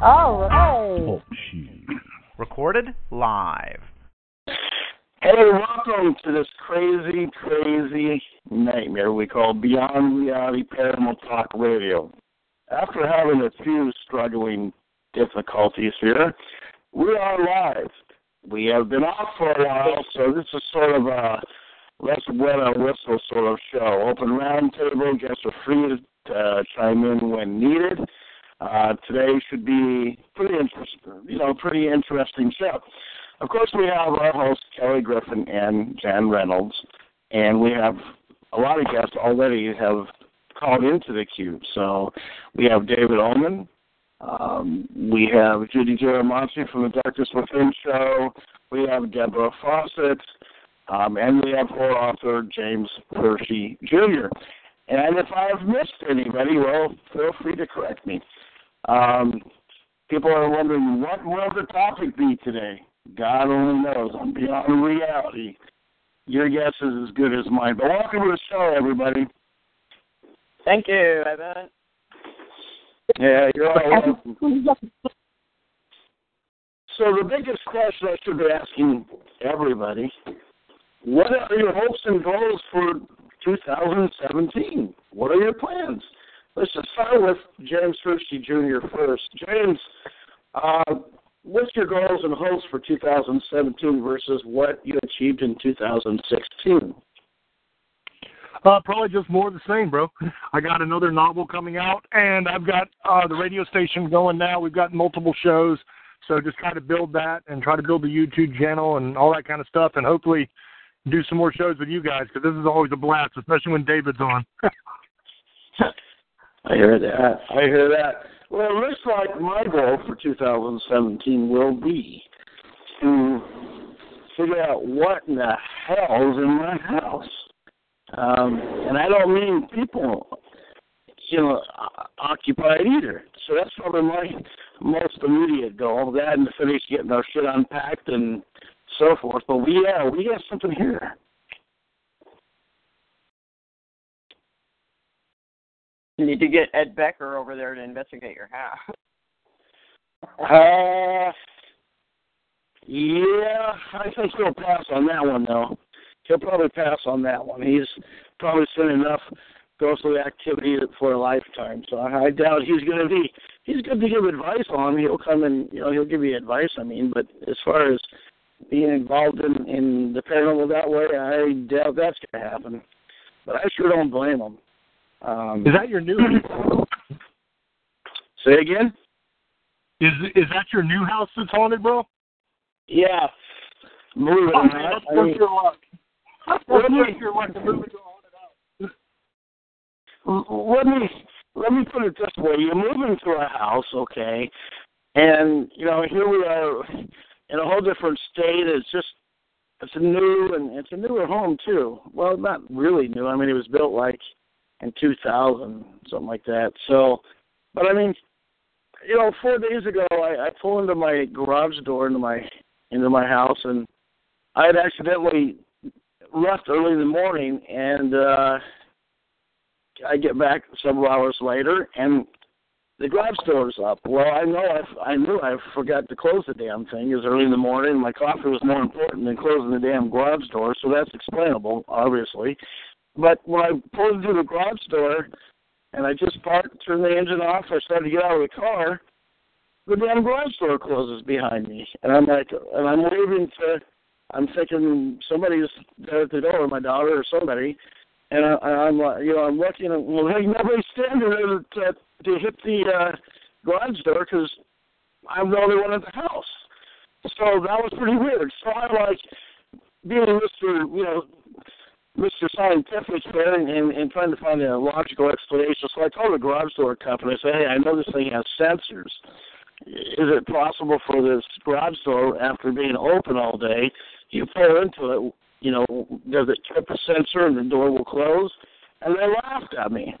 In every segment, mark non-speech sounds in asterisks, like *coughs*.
All right. Oh, Recorded live. Hey, welcome to this crazy, crazy nightmare we call Beyond Reality Paranormal Talk Radio. After having a few struggling difficulties here, we are live. We have been off for a while, so this is sort of a less wet on whistle sort of show. Open roundtable, guests are free to uh, chime in when needed. Uh, today should be pretty interesting, you know, pretty interesting show. Of course, we have our hosts Kelly Griffin and Jan Reynolds, and we have a lot of guests already have called into the cube. So we have David Ullman, um, we have Judy Giramonte from the Darkness Within show, we have Deborah Fawcett, um, and we have horror author James Hershey Jr. And if I've missed anybody, well, feel free to correct me. Um, people are wondering what will the topic be today. God only knows. I'm beyond reality. Your guess is as good as mine. But welcome to the show, everybody. Thank you, Evan. Yeah, you're all welcome. So the biggest question I should be asking everybody, what are your hopes and goals for 2017? What are your plans? Let's just start with James Hershey Jr. first. James, uh, what's your goals and hopes for 2017 versus what you achieved in 2016? Uh, probably just more of the same, bro. *laughs* I got another novel coming out, and I've got uh, the radio station going now. We've got multiple shows, so just try to build that and try to build the YouTube channel and all that kind of stuff, and hopefully do some more shows with you guys because this is always a blast, especially when David's on. *laughs* I hear that. I hear that. Well, it looks like my goal for 2017 will be to figure out what in the hell's in my house. Um, and I don't mean people, you know, occupied either. So that's probably my most immediate goal. That and to finish getting our shit unpacked and so forth. But we, yeah, we got something here. You need to get Ed Becker over there to investigate your house. *laughs* Uh, yeah, I think he'll pass on that one though. He'll probably pass on that one. He's probably seen enough ghostly activity for a lifetime. So I doubt he's going to be. He's good to give advice on. He'll come and you know he'll give you advice. I mean, but as far as being involved in in the paranormal that way, I doubt that's going to happen. But I sure don't blame him. Um, is that your new? say again. Is is that your new house that's haunted, bro? Yeah. Moving. Oh, man, that's mean, your luck. That's your luck to move a haunted house. Let me let me put it this way: you're moving to a house, okay, and you know here we are in a whole different state. It's just it's a new and it's a newer home too. Well, not really new. I mean, it was built like in 2000, something like that. So, but I mean, you know, four days ago, I, I pulled into my garage door into my into my house, and I had accidentally left early in the morning, and uh I get back several hours later, and the garage door's up. Well, I know I I knew I forgot to close the damn thing. It was early in the morning. My coffee was more important than closing the damn garage door, so that's explainable, obviously. But when I pulled into the garage door and I just parked, turned the engine off, I started to get out of the car, the damn garage door closes behind me. And I'm like, and I'm waving to, I'm thinking somebody's there at the door, my daughter or somebody. And I, I'm, uh, you know, I'm looking, well, there's nobody standing there to, to hit the uh, garage door because I'm the only one at the house. So that was pretty weird. So I'm like, being Mr. You know, Mr. Scientific here and, and, and trying to find a logical explanation. So I told the garage door company, I said, hey, I know this thing has sensors. Is it possible for this garage door, after being open all day, you pull into it, you know, does it trip a sensor and the door will close? And they laughed at me.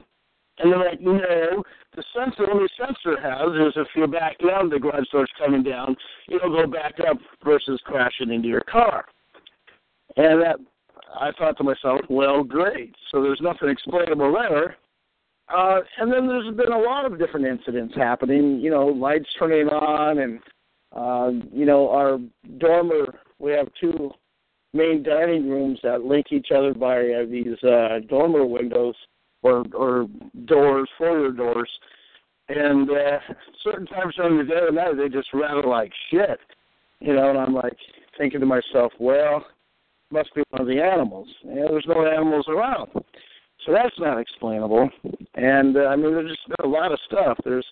And they're like, no, the sensor, only sensor has is if you're back down, the garage door's coming down, it'll go back up versus crashing into your car. And that, I thought to myself, well, great. So there's nothing explainable there. Uh, and then there's been a lot of different incidents happening, you know, lights turning on and, uh, you know, our dormer, we have two main dining rooms that link each other by uh, these uh, dormer windows or or doors, foyer doors, and uh, certain times during the day and night they just rattle like shit, you know. And I'm like thinking to myself, well, must be one of the animals. Know, there's no animals around, so that's not explainable. And uh, I mean, there's just been a lot of stuff. There's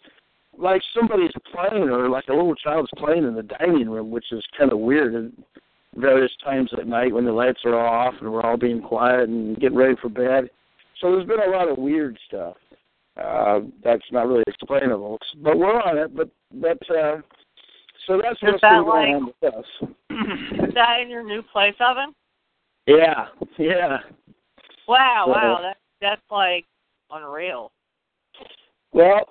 like somebody's playing or like a little child's playing in the dining room, which is kind of weird at various times at night when the lights are off and we're all being quiet and getting ready for bed. So there's been a lot of weird stuff uh, that's not really explainable, but we're on it. But but uh, so that's what's that been going like- on with us. *coughs* Is that in your new place Evan? Yeah, yeah. Wow, So- wow, that that's like unreal. Well,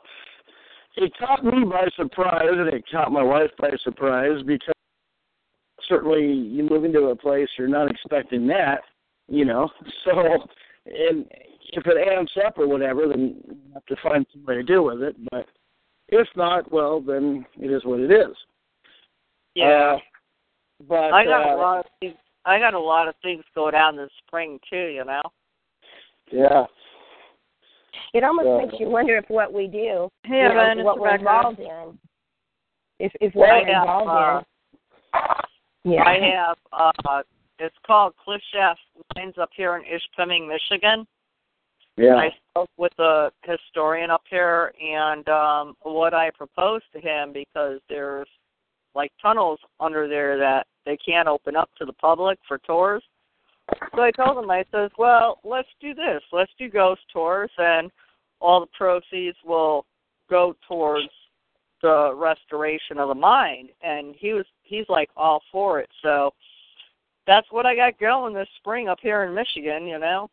it caught me by surprise, and it caught my wife by surprise because certainly you move into a place you're not expecting that, you know. *laughs* So, and if it amps up or whatever, then you have to find some way to deal with it. But if not, well, then it is what it is. Yeah. Uh, but I got uh, a lot of I got a lot of things go down this spring too, you know. yeah. It almost Yeah. makes you wonder if what we do, Hey, you know, what we're Rebecca. involved in, if if what I we're have, involved uh, in. Yeah. I have uh it's called Cliff Shaft Lines up here in Ishpeming, Michigan. Yeah. I spoke with a historian up here and um what I proposed to him because there's like tunnels under there that they can't open up to the public for tours. So I told him, I says, Well, let's do this. Let's do ghost tours and all the proceeds will go towards the restoration of the mind and he was he's like all for it. So that's what I got going this spring up here in Michigan, you know.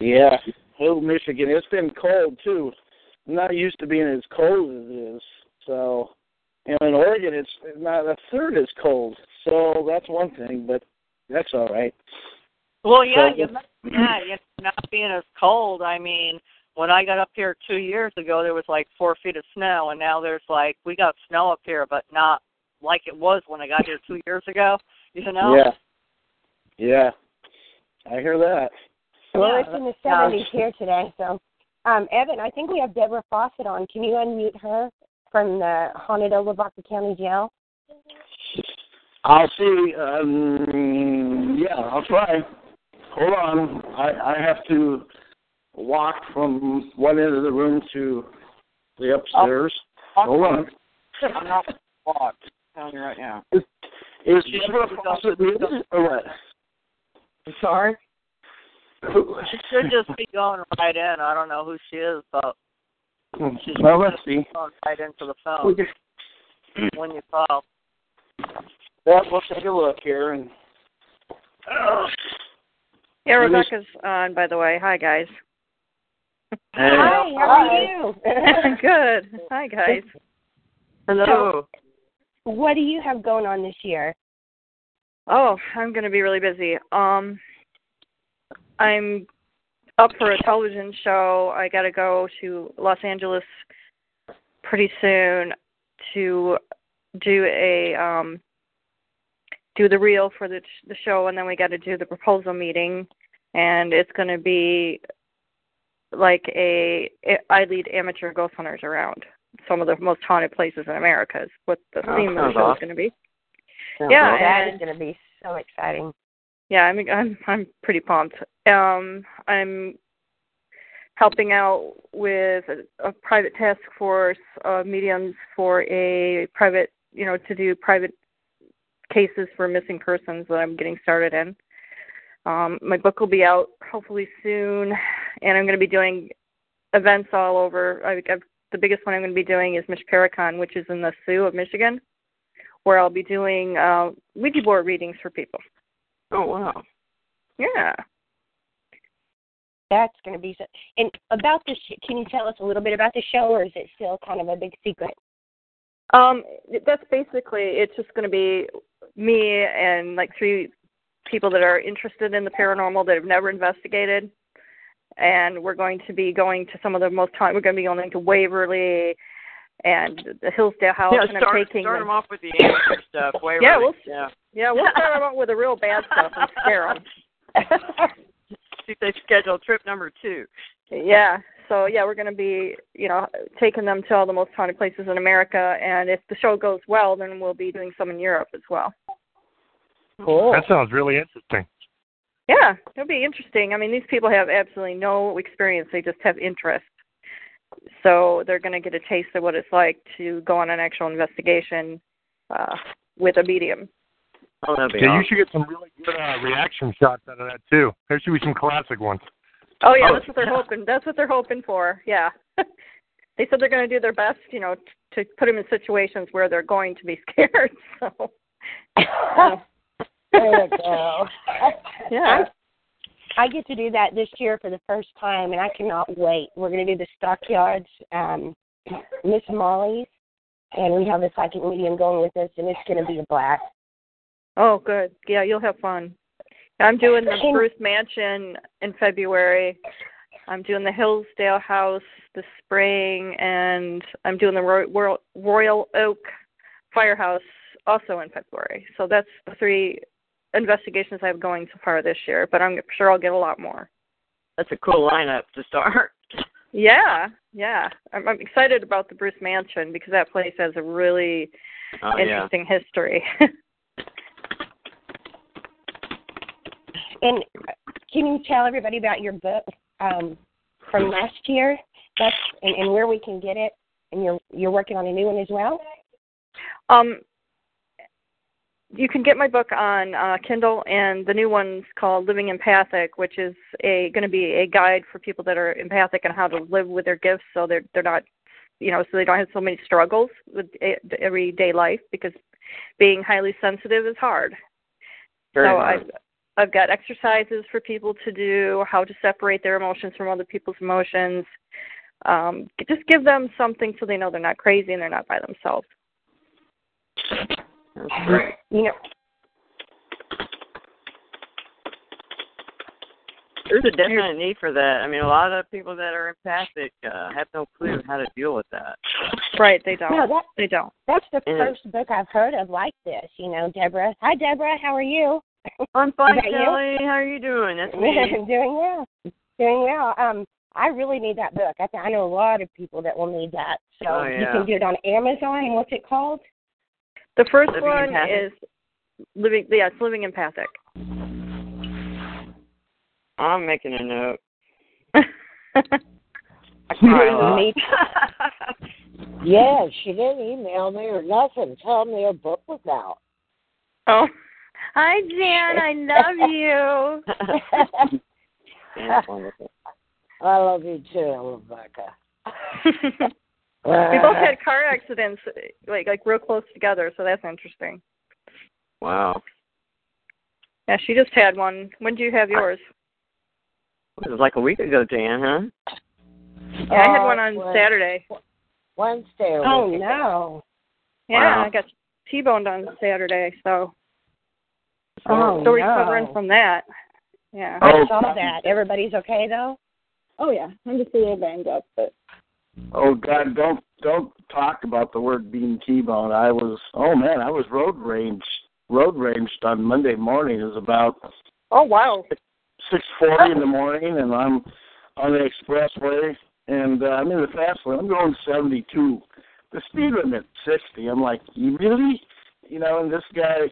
Yeah, oh Michigan, it's been cold too. I'm not used to being as cold as it is. So, and in Oregon, it's not a third as cold. So that's one thing, but that's all right. Well, yeah, So- you yeah, you not being as cold. I mean, when I got up here two years ago, there was like four feet of snow, and now there's like we got snow up here, but not like it was when I got here two years ago. You know? Yeah, yeah, I hear that. Well, Yeah, it's in the seventies here today. So, um, Evan, I think we have Deborah Fawcett on. Can you unmute her from the haunted Lavaca County Jail? I'll see. Um, yeah, I'll try. Hold on. I I have to walk from one end of the room to the upstairs. Hold on. I'm not blocked. Telling you right now. Is Deborah Fawcett muted or what? Sorry. Who- She should just be going right in. I don't know who she is, but Well, let's see. going right into the We phone can- *clears throat* when you call. Well, we'll take a look here and. Yeah, Rebecca's on, by the way. Hi, guys. Hi, how are you? *laughs* *laughs* Good. Hi, guys. Hello. what do you have going on this year? Oh, I'm going to be really busy. Um, I'm up for a television show. I got to go to Los Angeles pretty soon to do a um do the reel for the the show and then we got to do the proposal meeting and it's going to be like a I lead amateur ghost hunters around some of the most haunted places in America is what the Oh, theme of the sounds show is going to be. Yeah, that and- is going to be so exciting. Yeah, I'm I'm I'm pretty pumped. Um, I'm helping out with a, a private task force of mediums for a private, you know, to do private cases for missing persons that I'm getting started in. Um, my book will be out hopefully soon, and I'm going to be doing events all over. I, I've, the biggest one I'm going to be doing is Mishparacon, which is in the Soo of Michigan, where I'll be doing uh, Ouija board readings for people. Oh wow. Yeah. That's going to be so. And about this, can you tell us a little bit about the show, or is it still kind of a big secret? Um, that's basically it's just going to be me and like three people that are interested in the paranormal that have never investigated, and we're going to be going to some of the most time. We're going to be going to Waverly and the Hillsdale House, Yeah, and start, I'm taking start them. them off with the amateur stuff. *laughs* Way Yeah, we'll- yeah. Yeah, we'll start them off with the real bad stuff and scare them. See *laughs* if they schedule trip number two. Yeah. So yeah, we're going to be, you know, taking them to all the most haunted places in America, and if the show goes well, then we'll be doing some in Europe as well. Cool. That sounds really interesting. Yeah, it'll be interesting. I mean, these people have absolutely no experience; they just have interest. So they're going to get a taste of what it's like to go on an actual investigation uh, with a medium. Oh, that'd be Yeah, you should get some really good uh, reaction shots out of that too. There should be some classic ones. Oh yeah, Oh, that's what they're hoping. That's what they're hoping for. Yeah. *laughs* they said they're going to do their best, you know, t- to put them in situations where they're going to be *laughs* scared. So. there you go. Yeah. I get to do that this year for the first time, and I cannot wait. We're going to do the Stockyards, um, *clears throat* Miss Molly's, and we have a psychic medium going with us, and it's going to be a blast. Oh, good. Yeah, you'll have fun. I'm doing the Bruce Mansion in February. I'm doing the Hillsdale House this spring, and I'm doing the Roy- Royal, Royal Oak Firehouse also in February. So that's the three investigations I have going so far this year. But I'm sure I'll get a lot more. That's a cool lineup to start. *laughs* Yeah, yeah. I'm, I'm excited about the Bruce Mansion because that place has a really Oh yeah. interesting history. *laughs* And can you tell everybody about your book um, from last year? That's and, and where we can get it. And you're you're working on a new one as well. Um, you can get my book on uh, Kindle, and the new one's called Living Empathic, which is a going to be a guide for people that are empathic and how to live with their gifts, so they're they're not, you know, so they don't have so many struggles with a- everyday life because being highly sensitive is hard. Very so hard. I've I've got exercises for people to do, how to separate their emotions from other people's emotions. Um, just give them something so they know they're not crazy and they're not by themselves. That's great. You know, There's a definite need for that. I mean, a lot of people that are empathic uh, have no clue how to deal with that. Right, they don't. no, that They don't. that's the Yeah. first book I've heard of like this. You know, Deborah. Hi, Deborah. How are you? I'm *laughs* fine, Is you? Kelly. How are you doing? That's me. *laughs* Doing well. Doing well. Um, I really need that book. I, th- I know a lot of people that will need that. So Oh, you can get it on Amazon. And what's it called? The first Living one empathic? is living. Yeah, it's living empathic. I'm making a note. *laughs* *laughs* Yeah, she didn't email me or nothing. Tell me her book was out. oh, hi Jan. I love you. *laughs* I love you too, Rebecca. We both had car accidents, like like real close together, so that's interesting. Wow. Yeah, she just had one. When did you have yours? It was like a week ago, Dan, huh? Yeah, I had one oh, on when- Saturday. Wednesday. oh no. Yeah, Wow. I got T-boned on Saturday, so Oh still no. recovering from that. Yeah. Oh. I Oh. saw that. Everybody's okay though. Oh yeah, I'm just a little banged up, but Oh God, don't don't talk about the word being T-bone. I was oh man, I was road ranged road ranged on Monday morning. It was about oh wow. six forty in the morning, and I'm on the expressway, and uh, I'm in the fast lane. I'm going seventy two. The speed limit sixty. I'm like, you really? You know, and this guy,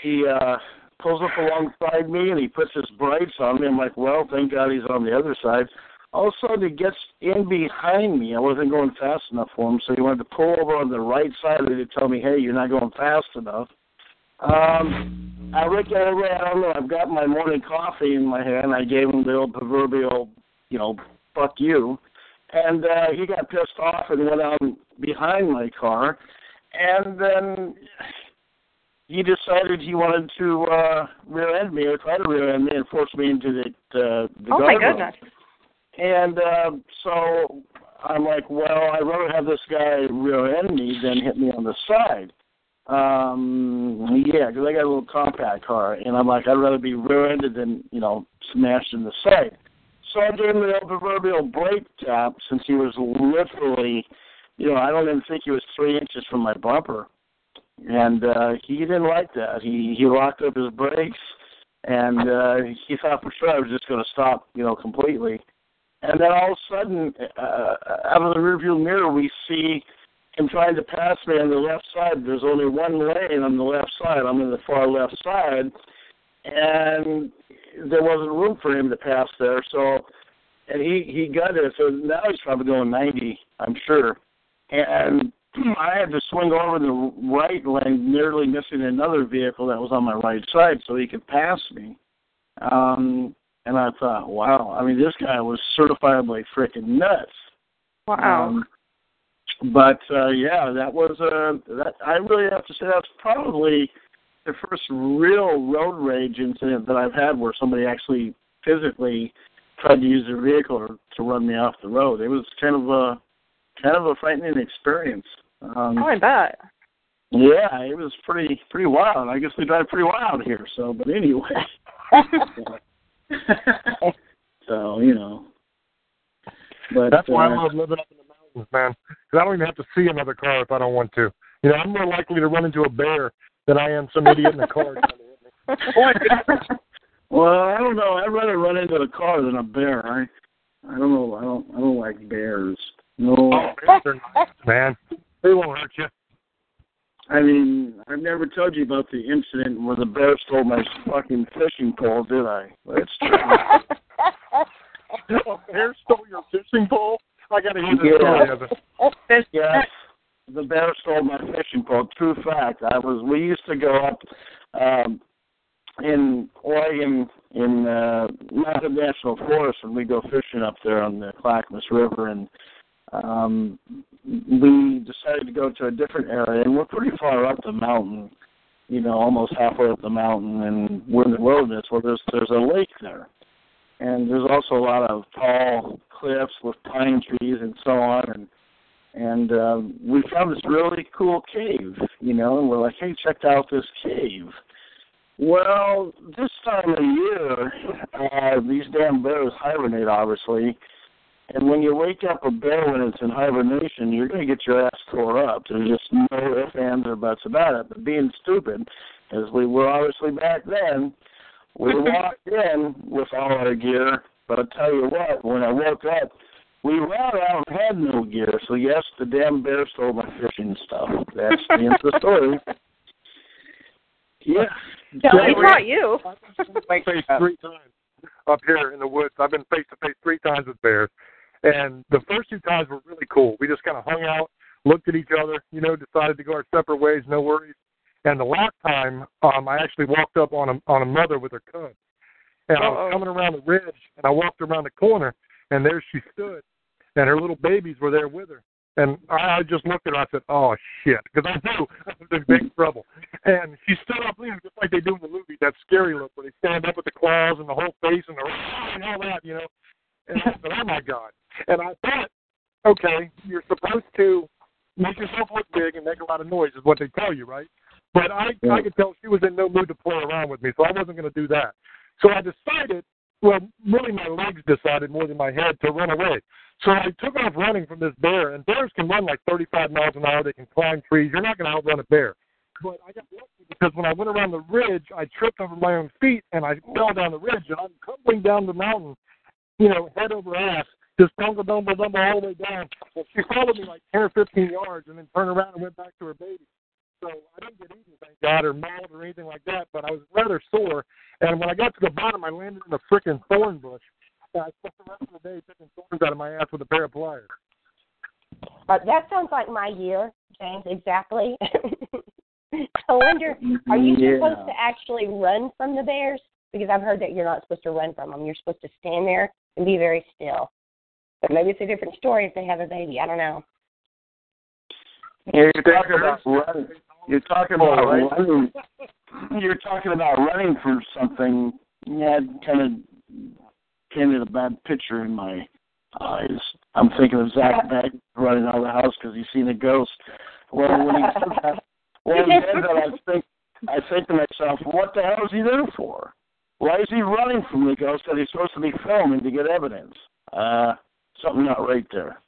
he uh pulls up alongside me and he puts his brights on me. I'm like, well, thank God he's on the other side. All of a sudden, he gets in behind me. I wasn't going fast enough for him, so he wanted to pull over on the right side of me to tell me, hey, you're not going fast enough. Um, I looked at him. I've got my morning coffee in my hand. I gave him the old proverbial, you know, fuck you. And uh, he got pissed off and went on behind my car. And then he decided he wanted to uh, rear end me or try to rear end me and force me into the uh, the Oh my goodness. And uh, so I'm like, well, I'd rather have this guy rear end me than hit me on the side. Um, yeah, because I got a little compact car, and I'm like, I'd rather be rear ended than you know smashed in the side. So I gave him the proverbial brake tap since he was literally, you know, I don't even think he was three inches from my bumper, and uh, he didn't like that. He he locked up his brakes, and uh, he thought for sure I was just going to stop, you know, completely. And then all of a sudden, uh, out of the rearview mirror, we see him trying to pass me on the left side. There's only one lane on the left side. I'm in the far left side, and there wasn't room for him to pass there. So, and he he got it. So now he's probably going 90, I'm sure. And *clears throat* I had to swing over the right lane, nearly missing another vehicle that was on my right side, so he could pass me. Um, and I thought, wow, I mean, this guy was certifiably freaking nuts. Wow. Um, but uh, yeah, that was uh, that. I really have to say that's probably the first real road rage incident that I've had where somebody actually physically tried to use their vehicle to run me off the road. It was kind of a kind of a frightening experience. Um, oh, I bet. yeah, it was pretty pretty wild. I guess we drive pretty wild here. So, but anyway. *laughs* *laughs* *laughs* so you know. But That's why I uh, love living up in the mountains, man. Because I don't even have to see another car if I don't want to. You know, I'm more likely to run into a bear than I am some idiot in a car. trying to hit me. *laughs* *laughs* Well, I don't know. I'd rather run into a car than a bear. I I don't know. I don't I don't like bears. No. Oh, bears are nice, man. They won't hurt you. I mean, I've never told you about the incident where the bear stole my fucking fishing pole, did I? That's *laughs* true. a bear stole your fishing pole? I got to hear this Yeah. story. Yes. The bear stole my fishing pole. True fact. I was we used to go up um in Oregon in uh Mountain National Forest and we go fishing up there on the Clackamas River and um we decided to go to a different area and we're pretty far up the mountain, you know, almost halfway up the mountain and we're in the wilderness where there's there's a lake there. And there's also a lot of tall cliffs with pine trees and so on and and um, we found this really cool cave, you know, and we're like, hey, check out this cave. Well, this time of year, uh, these damn bears hibernate, obviously, and when you wake up a bear when it's in hibernation, you're going to get your ass tore up. There's just no ifs, ands, or buts about it. But being stupid, as we were obviously back then, we *laughs* walked in with all our gear. But I'll tell you what, when I woke up, we ran out and had no gear. So yes, the damn bear stole my fishing stuff. That's the end of the story. Yeah. It's not you. I've been face three times up here in the woods. I've been face to face three times with bears, and the first two times were really cool. We just kind of hung out, looked at each other, you know, decided to go our separate ways, no worries. And the last time, um, I actually walked up on a on a mother with her cub, and I was coming around the ridge, and I walked around the corner, and there she stood, and her little babies were there with her. And I I just looked at her. I said, "Oh shit," because I knew *laughs* I was in big trouble. And she stood up, you know, just like they do in the movie, that scary look where they stand up with the claws and the whole face and the and all that, you know. And I said, "Oh my god!" And I thought, okay, you're supposed to make yourself look big and make a lot of noise, is what they tell you, right? But I I could tell she was in no mood to play around with me, so I wasn't going to do that. So I decided, well, really my legs decided more than my head to run away. So I took off running from this bear, and bears can run like 35 miles an hour. They can climb trees. You're not going to outrun a bear. But I got lucky because when I went around the ridge, I tripped over my own feet and I fell down the ridge, and I'm tumbling down the mountain, you know, head over ass, just dumble, dumble, dumble all the way down. And she followed me like 10 or 15 yards and then turned around and went back to her baby. So I didn't get eaten, thank God, or mauled or anything like that, but I was rather sore. And when I got to the bottom, I landed in a frickin' thorn bush. And I spent the rest of the day picking thorns out of my ass with a pair of pliers. Uh, that sounds like my year, James, exactly. *laughs* I wonder, are you Yeah. supposed to actually run from the bears? Because I've heard that you're not supposed to run from them. You're supposed to stand there and be very still. But maybe it's a different story if they have a baby. I don't know. You're talking about running. You're talking about running. You're talking about running from something. Yeah, kind of painted a bad picture in my eyes. I'm thinking of Zach Beck running out of the house because he's seen a ghost. Well, when he *laughs* said that, when he said that, I think I think to myself, what the hell is he there for? Why is he running from the ghost that he's supposed to be filming to get evidence? Uh, something not right there.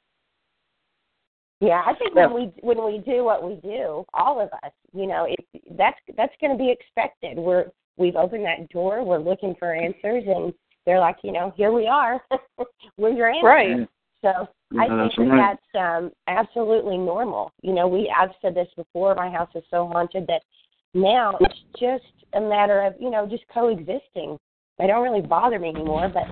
Yeah, I think when we when we do what we do, all of us, you know, it, that's that's going to be expected. We're we've opened that door. We're looking for answers, and they're like, you know, here we are. *laughs* we're your answer. Right. So I think that's that right. that's um, absolutely normal. You know, we I've said this before. My house is so haunted that now it's just a matter of you know just coexisting. They don't really bother me anymore, but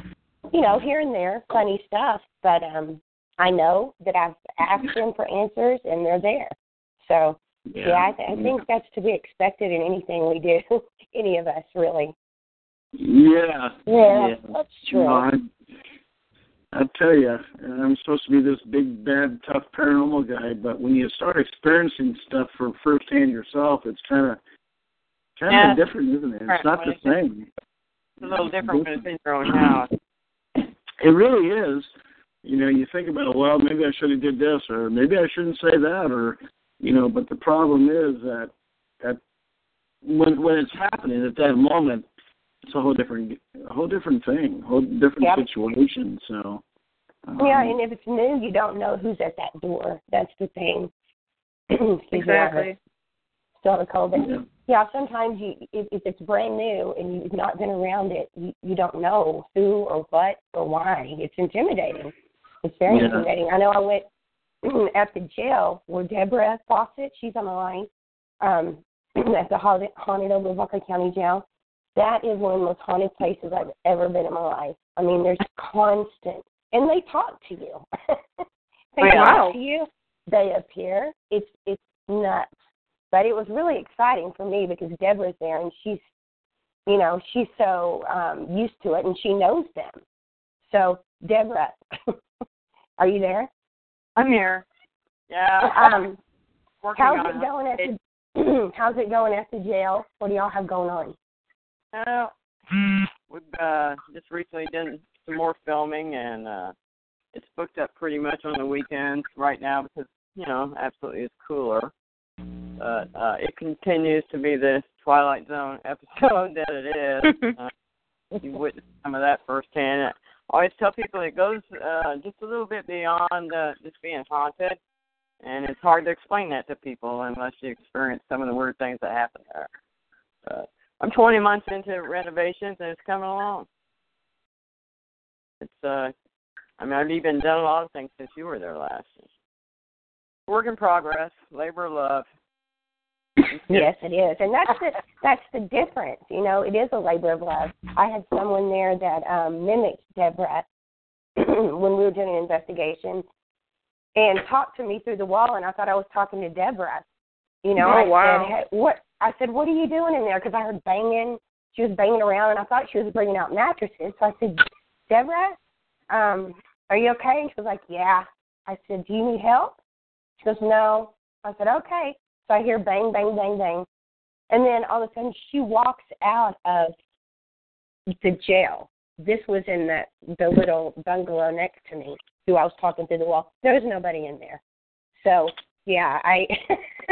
you know, here and there, funny stuff. But um, I know that I've asked them for answers, and they're there. So yeah, I, th- I think that's to be expected in anything we do. *laughs* Any of us, really. Yeah. Yeah, that's true. No, I, I tell you, I'm supposed to be this big, bad, tough paranormal guy, but when you start experiencing stuff for firsthand yourself, it's kind of kind Yeah. of different, isn't it? Right. It's not the same. It's a little different when it's in your own house. It really is. You know, you think about, well, maybe I should have did this, or maybe I shouldn't say that, or you know. But the problem is that that when when it's happening at that moment, it's a whole different a whole different thing, a whole different Yep. situation. So. um, Yeah, and if it's new, you don't know who's at that door. That's the thing. *clears throat* Excuse me, I have- Exactly. Still have a cold. Yeah. Yeah, sometimes you, if, if it's brand new and you've not been around it, you, you don't know who or what or why. It's intimidating. It's very Yeah. intimidating. I know I went *clears throat* at the jail where Deborah Fawcett, she's on the line, um, *clears throat* at the haunted, haunted Lavaca County Jail. That is one of the most haunted places I've ever been in my life. I mean, there's constant, and they talk to you. *laughs* they talk to you. They appear. It's it's nuts. But it was really exciting for me because Deborah's there and she's, you know, she's so um, used to it and she knows them. So Deborah, *laughs* are you there? I'm here. Yeah. *laughs* Um, *laughs* how's it going at the *clears throat* How's it going at the jail? What do y'all have going on? Uh, we've uh, just recently done some more filming, and uh, it's booked up pretty much on the weekends right now because you know absolutely it's cooler. But uh, it continues to be the Twilight Zone episode that it is. *laughs* uh, you witnessed some of that firsthand. I always tell people it goes uh, just a little bit beyond uh, just being haunted, and it's hard to explain that to people unless you experience some of the weird things that happen there. But I'm 20 months into renovations, and it's coming along. It's uh, I mean, I've even done a lot of things since you were there last. Work in progress, labor of love. *laughs* Yes, it is, and that's the that's the difference. You know, it is a labor of love. I had someone there that um, mimicked Deborah *clears throat* when we were doing an investigation, and talked to me through the wall, and I thought I was talking to Deborah. You know, Oh, I wow. said, hey, "What?" I said, "What are you doing in there?" Because I heard banging. She was banging around, and I thought she was bringing out mattresses. So I said, "Deborah, um, are you okay?" And she was like, "Yeah." I said, "Do you need help?" She goes, "No." I said, "Okay." So I hear bang, bang, bang, bang. And then all of a sudden she walks out of the jail. This was in the the little bungalow next to me, who I was talking through the wall. There was nobody in there. So yeah, I *laughs*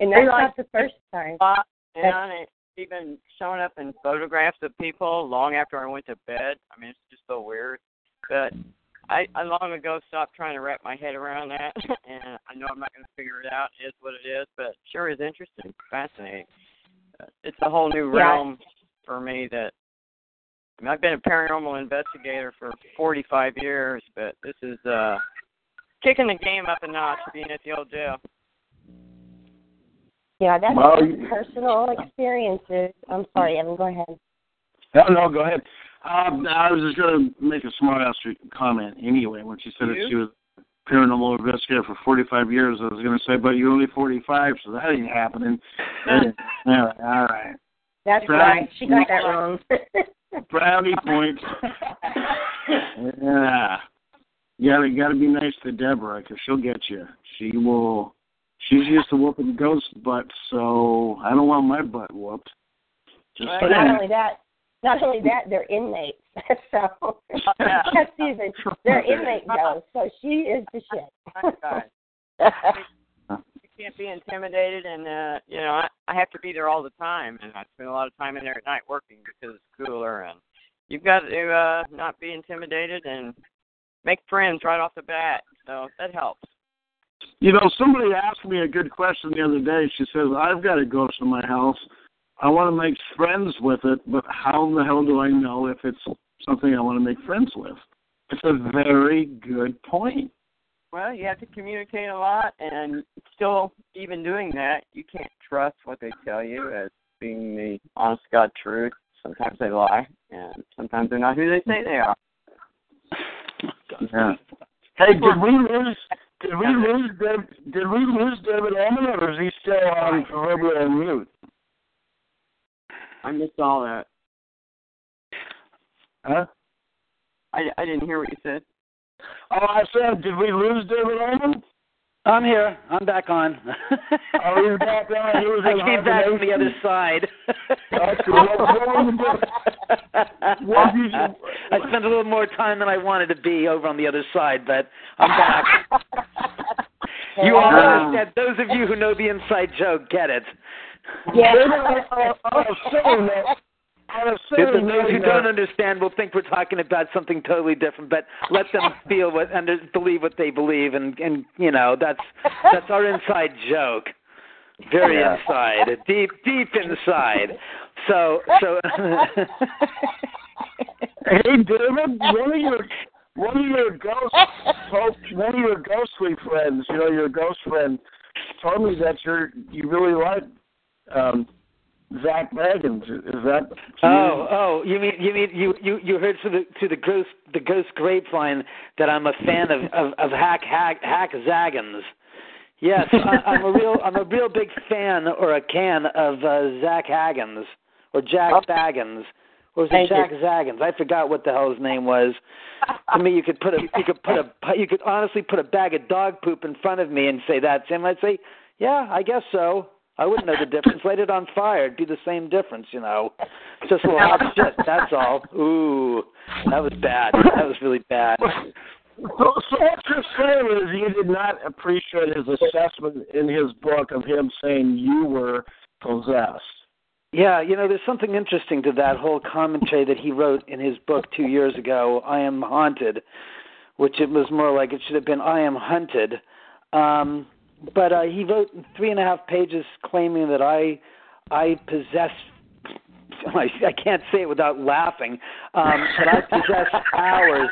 and that's not the first time. spot, and it's even shown up in photographs of people long after I went to bed. I mean, it's just so weird. But I, I long ago stopped trying to wrap my head around that, *laughs* and I know I'm not going to figure it out. It is what it is, but sure is interesting, fascinating. Uh, It's a whole new Yeah. realm for me that. I mean, I've been a paranormal investigator for 45 years, but this is uh kicking the game up a notch, being at the old jail. Yeah, that's Well, personal experiences. I'm sorry, Evan, go ahead. No, no, go ahead. Um, I was just going to make a smart ass comment anyway when she said that she was paranormal investigator for 45 years. I was going to say, but you're only 45, so that ain't happening. *laughs* all right, all right. That's Brownie- right. She got that wrong. *laughs* Brownie points. *laughs* yeah. You gotta, gotta be nice to Deborah, because she'll get you. She will. She's used to whooping ghost butts, so I don't want my butt whooped. Just Not only that, not only that, they're inmates. *laughs* so *laughs* that's even they're inmate ghosts. So she is the shit. *laughs* you can't be intimidated, and uh, you know I, I have to be there all the time, and I spend a lot of time in there at night working because it's cooler, and you've got to uh, not be intimidated and make friends right off the bat. So that helps. You know, somebody asked me a good question the other day. She says, I've got a ghost in my house. I want to make friends with it, but how the hell do I know if it's something I want to make friends with? It's a very good point. Well, you have to communicate a lot, and still, even doing that, you can't trust what they tell you as being the honest God truth. Sometimes they lie, and sometimes they're not who they say they are. Yeah. Hey, did we lose? Did we lose? Dave, did we lose David Ullman, or is he still on proverbial mute? I missed all that. Huh? I, I didn't hear what you said. Oh, I said, did we lose David Ullman? I'm here. I'm back on. *laughs* Oh, he's back on. He was I came back from the other side. That's cool. What- what were you doing? What did you- I spent a little more time than I wanted to be over on the other side, but I'm back. *laughs* you all Um, understand. Those of you who know the inside joke get it. Yeah. On a silly note, on a Those who don't understand will think we're talking about something totally different, but let them *laughs* feel what and believe what they believe, and and you know that's that's our inside joke, very Yeah. inside, deep deep inside. So so. *laughs* Hey, David, one of your one of your ghost one of your ghostly friends, you know, your ghost friend, told me that you're you really like um Zak Bagans. Is that Oh, oh, you mean you mean you you you heard through the through the ghost the ghost grapevine that I'm a fan of of, of Hack Hack Hack Zaggins. Yes, I, I'm a real I'm a real big fan or a can of uh, Zach Haggins or Jack Baggins. Or was it Jack Zaggins? I forgot what the hell his name was. to me, you could put a you could put a you could honestly put a bag of dog poop in front of me and say that's him. I'd say, yeah, I guess so. I wouldn't know the difference. Light it on fire, it'd be the same difference, you know. It's just a little hot shit. That's all. Ooh, that was bad. That was really bad. *laughs* So, so what you're saying is you did not appreciate his assessment in his book of him saying you were possessed. Yeah, you know, there's something interesting to that whole commentary that he wrote in his book two years ago, I Am Haunted, which it was more like it should have been I Am Hunted. Um, but uh, he wrote three and a half pages claiming that I I possess I, *laughs* I can't say it without laughing, um, that I possess *laughs* powers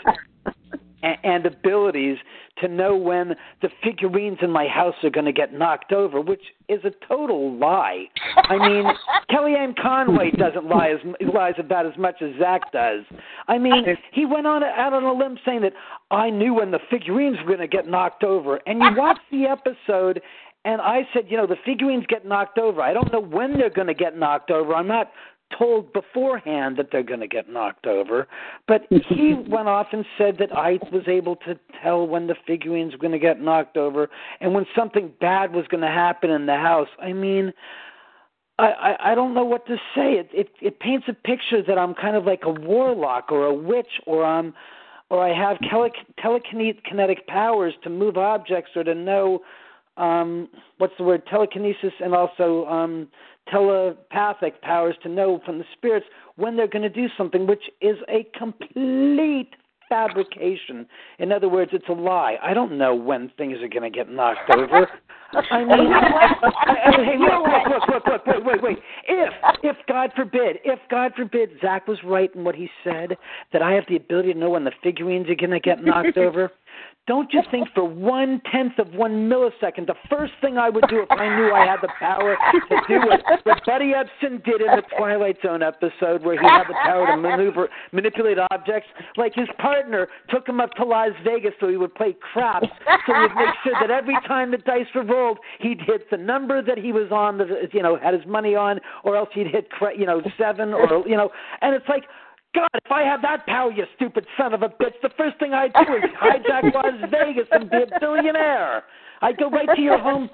and, abilities to know when the figurines in my house are going to get knocked over, which is a total lie. I mean, *laughs* Kellyanne Conway doesn't lie as lies about as much as Zach does. I mean, he went on out on a limb saying that I knew when the figurines were going to get knocked over, and you *laughs* watch the episode. And I said, you know, the figurines get knocked over. I don't know when they're going to get knocked over. I'm not told beforehand that they're going to get knocked over. But *laughs* he went off and said that I was able to tell when the figurines were going to get knocked over and when something bad was going to happen in the house. I mean, I, I I don't know what to say. It it it paints a picture that I'm kind of like a warlock or a witch or I'm or I have tele, telekinetic powers to move objects or to know um what's the word telekinesis and also um telepathic powers to know from the spirits when they're going to do something which is a complete fabrication. In other words it's a lie. I don't know when things are going to get knocked over *laughs* i *laughs* mean *laughs* hey look look look look look wait wait. Wait if if god forbid if god forbid zach was right in what he said that i have the ability to know when the figurines are going to get knocked over don't you think for one tenth of one millisecond, the first thing I would do if I knew I had the power to do what, what Buddy Ebsen did in the Twilight Zone episode, where he had the power to maneuver, manipulate objects, like his partner took him up to Las Vegas so he would play craps, so he'd make sure that every time the dice were rolled, he'd hit the number that he was on, the you know, had his money on, or else he'd hit, you know, seven, or you know, and it's like God, if I had that power, you stupid son of a bitch, the first thing I'd do is hijack Las Vegas and be a billionaire. I'd go right to your home,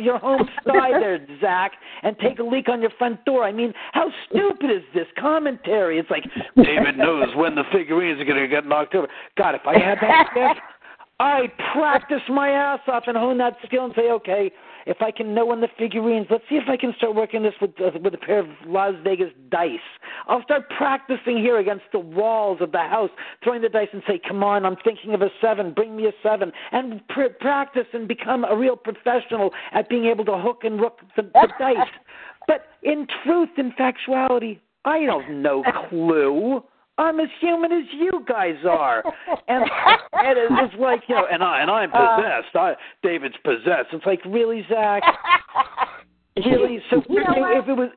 your home sky there, Zach, and take a leak on your front door. I mean, how stupid is this commentary? It's like David knows when the figurines are going to get knocked over. God, if I had that *laughs* I'd practice my ass off and hone that skill and say, okay, if I can know when the figurines, let's see if I can start working this with uh, with a pair of Las Vegas dice. I'll start practicing here against the walls of the house, throwing the dice and say, "Come on, I'm thinking of a seven. Bring me a seven. and pr- practice and become a real professional at being able to hook and rook the, the dice. But in truth, in factuality, I don't know clue. I'm as human as you guys are, *laughs* and and it's like you know, and I and I'm Uh. possessed. I David's possessed. It's like really, Zak. *laughs* Really? So You know if it was,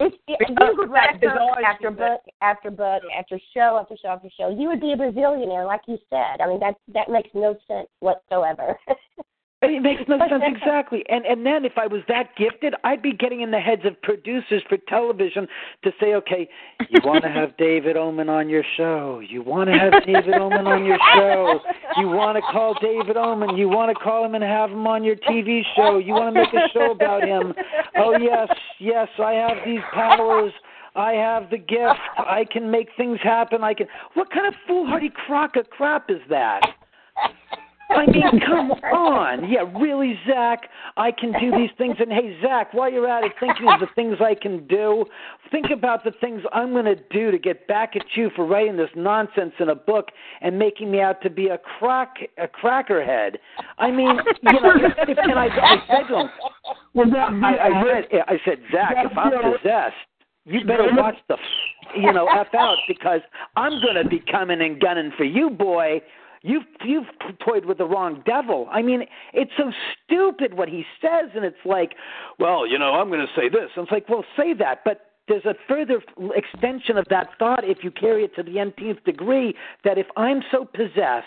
If, *laughs* if you would write book after book after book after show after show after show, you would be a bazillionaire, like you said. I mean, that that makes no sense whatsoever. It makes no sense *laughs* exactly. And and then if I was that gifted, I'd be getting in the heads of producers for television to say, okay, you want to have *laughs* David Oman on your show. You want to have David Oman on your show. You want to call David Oman. You want to call him and have him on your TV show. You want to make a show about him. Oh yes, yes, I have these powers. I have the gift. I can make things happen. I can. What kind of foolhardy crock of crap is that? I mean, *laughs* come on. Yeah, really, Zak. I can do these things. And hey, Zak, while you're at it, thinking of the things I can do, think about the things I'm going to do to get back at you for writing this nonsense in a book and making me out to be a crack a crackerhead. I mean, you know, if, and I, I said to him, Well, that, I, I said, I said, Zak, if I'm possessed, you better watch the, f- you know, f out because I'm going to be coming and gunning for you, boy. You've you've toyed with the wrong devil. I mean, it's so stupid what he says, and it's like, well, you know, I'm going to say this. And it's like, well, say that, but there's a further extension of that thought if you carry it to the nth degree that if I'm so possessed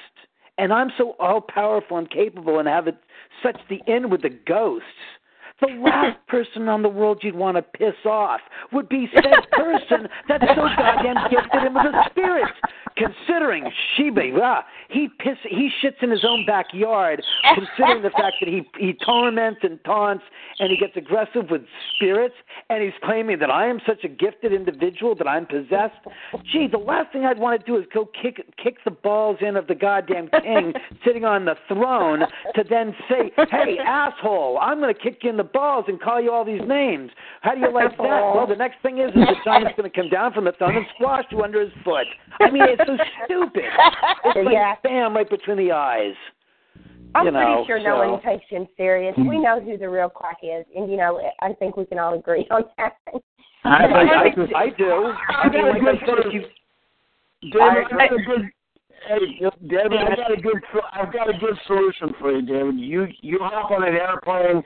and I'm so all powerful and capable and have it such the end with the ghosts, the last *laughs* person on the world you'd want to piss off would be *laughs* said person that's so goddamn gifted in with the spirits. Considering Sheba, ah, he piss, he shits in his own backyard. Considering the fact that he he torments and taunts and he gets aggressive with spirits, and he's claiming that I am such a gifted individual that I'm possessed. Gee, the last thing I'd want to do is go kick kick the balls in of the goddamn king *laughs* sitting on the throne to then say, "Hey, asshole, I'm going to kick you in the balls and call you all these names." How do you like *laughs* that? Well, the next thing is, is the giant's going to come down from the throne and squash you under his foot. I mean, it's so stupid. *laughs* It's like Yeah. bam right between the eyes. I'm you know, pretty sure no one takes him serious. We hmm. know who the real quack is, and you know, I think we can all agree on that. I, I, I do. *laughs* I mean, like I said, if David, I got a good. Hey, David, I got a good. I've got a good solution for you, David. You you hop on an airplane,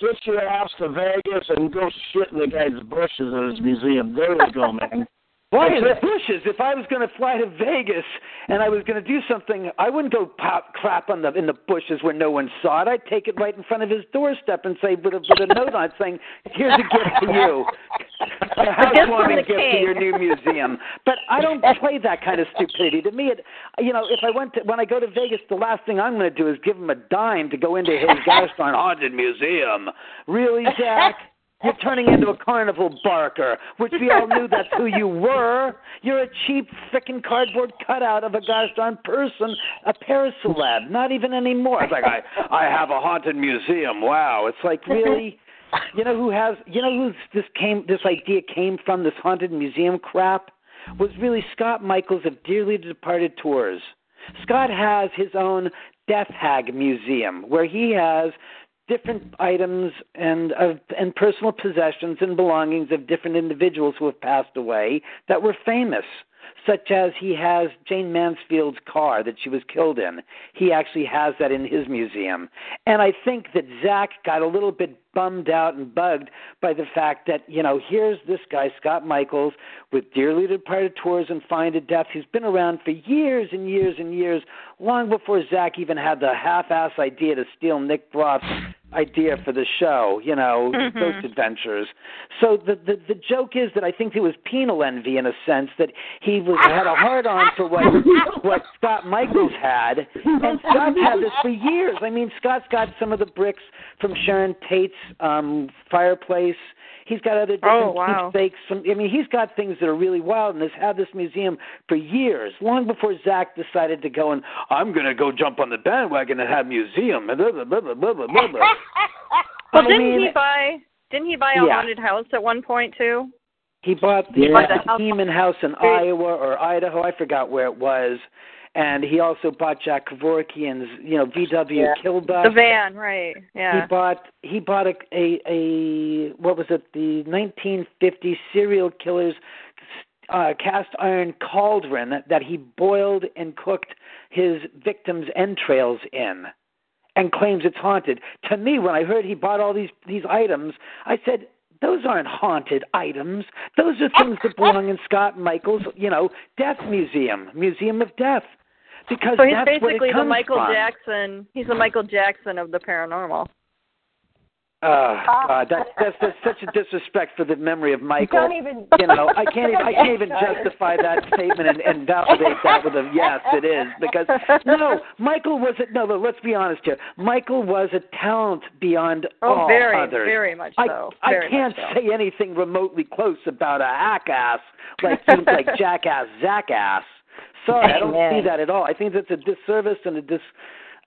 get your ass to Vegas, and go shit in the guy's bushes at his museum. There you go, man. Why in the bushes? If I was going to fly to Vegas and I was going to do something, I wouldn't go pop crap on the in the bushes where no one saw it. I'd take it right in front of his doorstep and say with a, with a note on it saying, "Here's a gift for you, *laughs* a housewarming gift to your new museum." But I don't *laughs* play that kind of stupidity. To me, it you know, if I went to when I go to Vegas, the last thing I'm going to do is give him a dime to go into his *laughs* Gaston haunted museum. Really, Jack? You're turning into a carnival barker, which we all knew that's who you were. You're a cheap frickin' cardboard cutout of a gosh darn person, a paraceleb. Not even anymore. It's like I I have a haunted museum. Wow. It's like really you know who has you know who this came this idea came from, this haunted museum crap? Was really Scott Michaels of Dearly Departed Tours. Scott has his own Death Hag Museum where he has different items and of and personal possessions and belongings of different individuals who have passed away that were famous. such as he has Jayne Mansfield's car that she was killed in. He actually has that in his museum. And I think that Zak got a little bit bummed out and bugged by the fact that, you know, here's this guy, Scott Michaels, with Dearly Departed Tours and Find a Death. He's been around for years and years and years, long before Zak even had the half ass idea to steal Nick Groff's idea for the show, you know, Mhm. Ghost Adventures. So the, the the joke is that I think there was penal envy in a sense that he was had a hard on for what what Scott Michaels had, and Scott's had this for years. I mean, Scott's got some of the bricks from Sharon Tate's um fireplace. He's got other different Oh, wow. keepsakes from. I mean, he's got things that are really wild, and has had this museum for years, long before Zak decided to go and I'm going to go jump on the bandwagon and have museum. Blah, blah, blah, blah, blah, blah, blah. *laughs* Well, I didn't mean, he buy? Didn't he buy a Yeah. haunted house at one point too? He bought the, He bought uh, the house- House in Iowa or Idaho. I forgot where it was. And he also bought Jack Kevorkian's, you know, VW Yeah. kill bus. The van, right? Yeah. He bought he bought a, a a what was it the 1950 serial killers uh, cast iron cauldron that he boiled and cooked his victims' entrails in, and claims it's haunted. To me, when I heard he bought all these these items, I said. Those aren't haunted items. Those are things that belong in Scott Michael's, you know, Death Museum, Museum of Death, because so he's that's what it basically the Michael from. Jackson. He's the Michael Jackson of the paranormal. Oh God, that's that's, that's such a disrespect for the memory of Michael. Don't even. You know, I can't even I can't even *laughs* justify that statement and, and validate that with a yes, it is because no, Michael was a, no. Look, let's be honest here. Michael was a talent beyond Oh, all very, others. very much I, so. I Very can't so. say anything remotely close about a hack ass like you- like *laughs* jackass Zak ass. Sorry, I don't see that at all. I think that's a disservice and a dis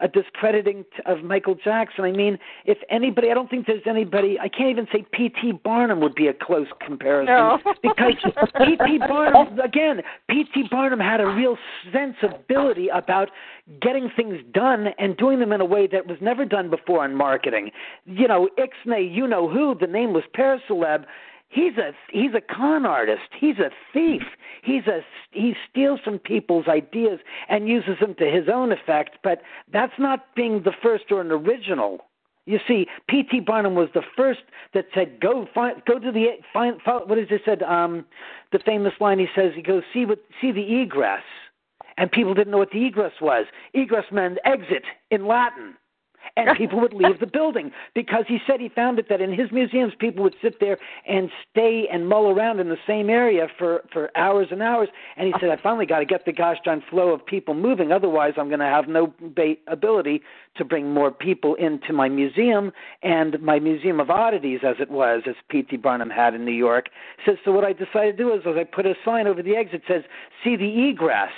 a discrediting t- of Michael Jackson. I mean, if anybody, I don't think there's anybody. I can't even say P.T. Barnum would be a close comparison No. *laughs* because P.T. Barnum again. P.T. Barnum had a real sensibility about getting things done and doing them in a way that was never done before in marketing. You know, Ixnay, you know who? The name was Paraceleb. He's a he's a con artist. He's a thief. He's a he steals from people's ideas and uses them to his own effect. But that's not being the first or an original. You see, P.T. Barnum was the first that said, "Go find, go to the find." What is it said? Um, the famous line he says, he goes, "See what, see the egress," and people didn't know what the egress was. Egress meant exit in Latin and *laughs* people would leave the building because he said he found it that in his museums people would sit there and stay and mull around in the same area for for hours and hours. And he said i finally got to get the gosh darn flow of people moving. Otherwise i'm going to have no ba- ability to bring more people into my museum and my museum of oddities as it was as pt barnum had in new york. Says so what i decided to do is, was i put a sign over the exit that says see the egress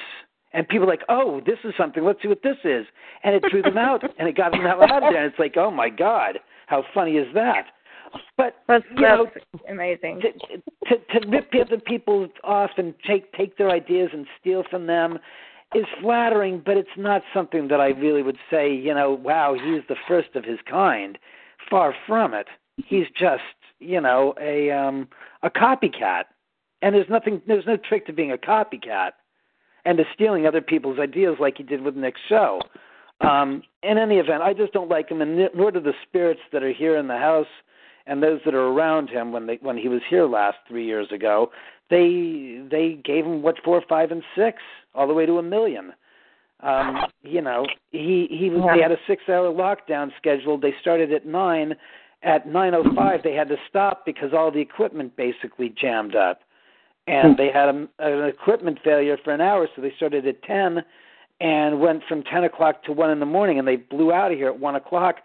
and people are like, oh, this is something. Let's see what this is. And it drew them out, and it got them out of there. And it's like, oh my God, how funny is that? But That's, you know, that's amazing. to, to to rip other people off and take take their ideas and steal from them is flattering, but it's not something that I really would say. You know, wow, he's the first of his kind. Far from it. He's just you know a um a copycat, and there's nothing. There's no trick to being a copycat and to stealing other people's ideas like he did with Nick's show. Um, in any event, I just don't like him, and nor do the spirits that are here in the house and those that are around him when they when he was here last three years ago. They they gave him what four, five, and six, all the way to a million. Um, you know, he he was they had a six-hour lockdown scheduled. They started at nine. At nine oh five, they had to stop because all the equipment basically jammed up and they had a, an equipment failure for an hour, so they started at ten and went from ten o'clock to one in the morning, and they blew out of here at one o'clock.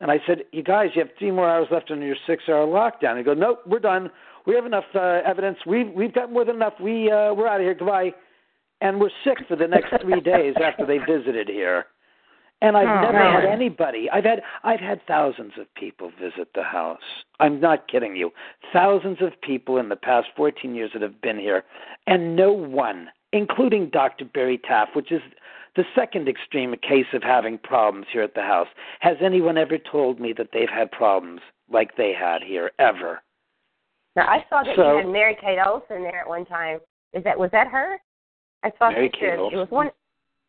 And I said, "You guys, you have three more hours left on your six-hour lockdown." They go, "Nope, we're done. We have enough uh, evidence. We've we've got more than enough. We uh, we're out of here. Goodbye." And we're sick for the next three days after they *laughs* visited here. And I've Oh, never had anybody. I've had I've had thousands of people visit the house. I'm not kidding you. Thousands of people in the past 14 years that have been here, and no one, including Dr. Barry Taff, which is the second extreme case of having problems here at the house, has anyone ever told me that they've had problems like they had here ever? Now, I saw that So- you had Mary Kate Olsen there at one time. Is that was that her? I saw Mary. Kate It was one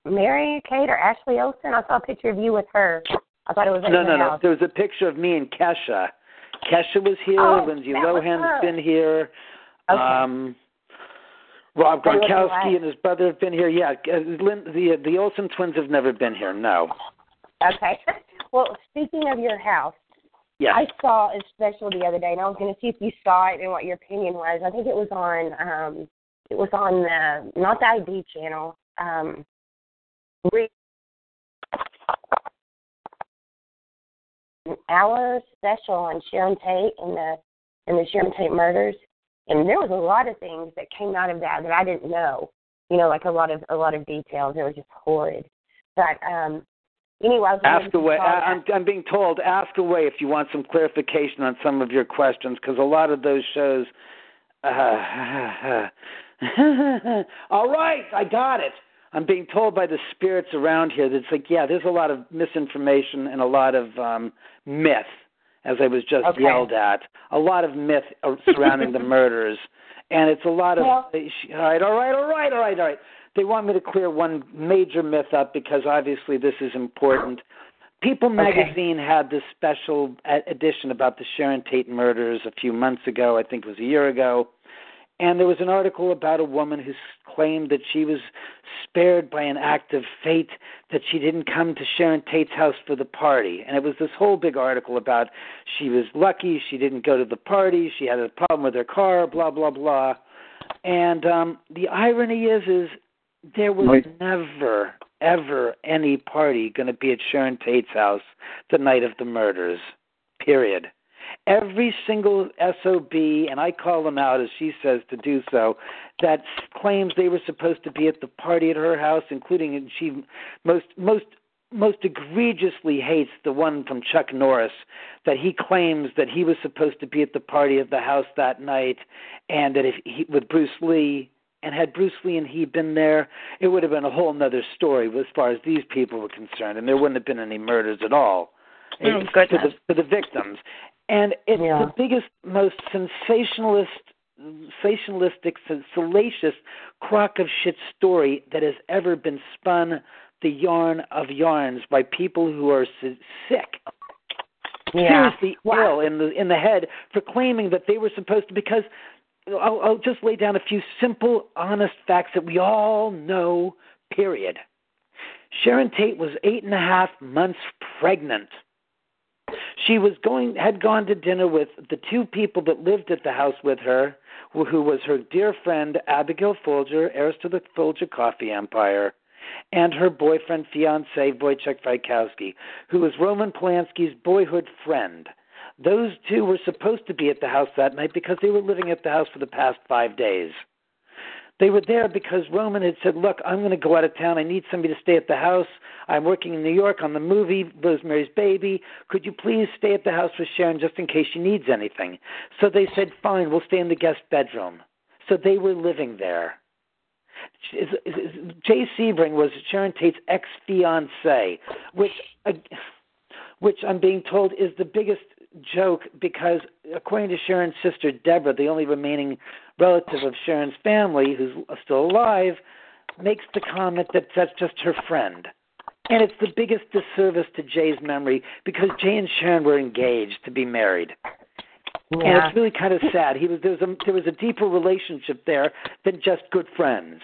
Mary Kate or Ashley Olsen. I saw a picture of you with her. I thought it was No, no, no. house. There was a picture of me and Kesha. Kesha was here. Oh, Lindsay Lohan's been here. Okay. Um, Rob Gronkowski and his brother have been here. Yeah, uh, Lin, the the Olsen twins have never been here. No. Okay. *laughs* Well, speaking of your house, Yes. I saw a special the other day, and I was going to see if you saw it and what your opinion was. I think it was on, um, it was on the not the ID channel. Um, an special on Sharon Tate and the and the Sharon Tate murders, and there was a lot of things that came out of that that I didn't know. You know, like a lot of a lot of details. It was just horrid. But um, anyway, I was Ask away. I, that. I'm, I'm being told ask away if you want some clarification on some of your questions because a lot of those shows. Uh, *sighs* *sighs* all right, I got it. I'm being told by the spirits around here that it's like, yeah, there's a lot of misinformation and a lot of um, myth, as I was just Okay. yelled at. A lot of myth uh, surrounding the *laughs* murders, and it's a lot of. Well- all right, all right, all right, all right, all right. They want me to clear one major myth up because obviously this is important. People magazine had this special e- edition about the Sharon Tate murders a few months ago. I think it was a year ago. And there was an article about a woman who claimed that she was spared by an act of fate, that she didn't come to Sharon Tate's house for the party. And it was this whole big article about she was lucky, she didn't go to the party, she had a problem with her car, blah, blah, blah. And um, the irony is, is there was Wait. never, ever any party going to be at Sharon Tate's house the night of the murders. Period. Every single SOB, and I call them out as she says to do so, that claims they were supposed to be at the party at her house, including and she most most most egregiously hates the one from Chuck Norris that he claims that he was supposed to be at the party at the house that night, and that if he with Bruce Lee and had Bruce Lee and he been there, it would have been a whole other story as far as these people were concerned, and there wouldn't have been any murders at all Oh, eh, to the to the victims. And it's Yeah. the biggest, most sensationalist, sensationalistic, salacious crock of shit story that has ever been spun. The yarn of yarns by people who are sick Yeah. seriously Wow. ill in the in the head for claiming that they were supposed to because I'll, I'll just lay down a few simple, honest facts that we all know. Period. Sharon Tate was eight and a half months pregnant. She was going had gone to dinner with the two people that lived at the house with her, who was her dear friend Abigail Folger, heiress to the Folger coffee empire, and her boyfriend, fiance Wojciech Frykowski, who was Roman Polanski's boyhood friend. Those two were supposed to be at the house that night because they were living at the house for the past five days. They were there because Roman had said, Look, I'm going to go out of town. I need somebody to stay at the house. I'm working in New York on the movie Rosemary's Baby. Could you please stay at the house with Sharon just in case she needs anything? So they said, Fine, we'll stay in the guest bedroom. So they were living there. Jay Sebring was Sharon Tate's ex fiance, which, uh, which I'm being told is the biggest joke because, according to Sharon's sister Deborah, the only remaining relative of Sharon's family who's still alive, makes the comment that that's just her friend. And it's the biggest disservice to Jay's memory because Jay and Sharon were engaged to be married. And it's really kind of sad. He was there was a there was a deeper relationship there than just good friends.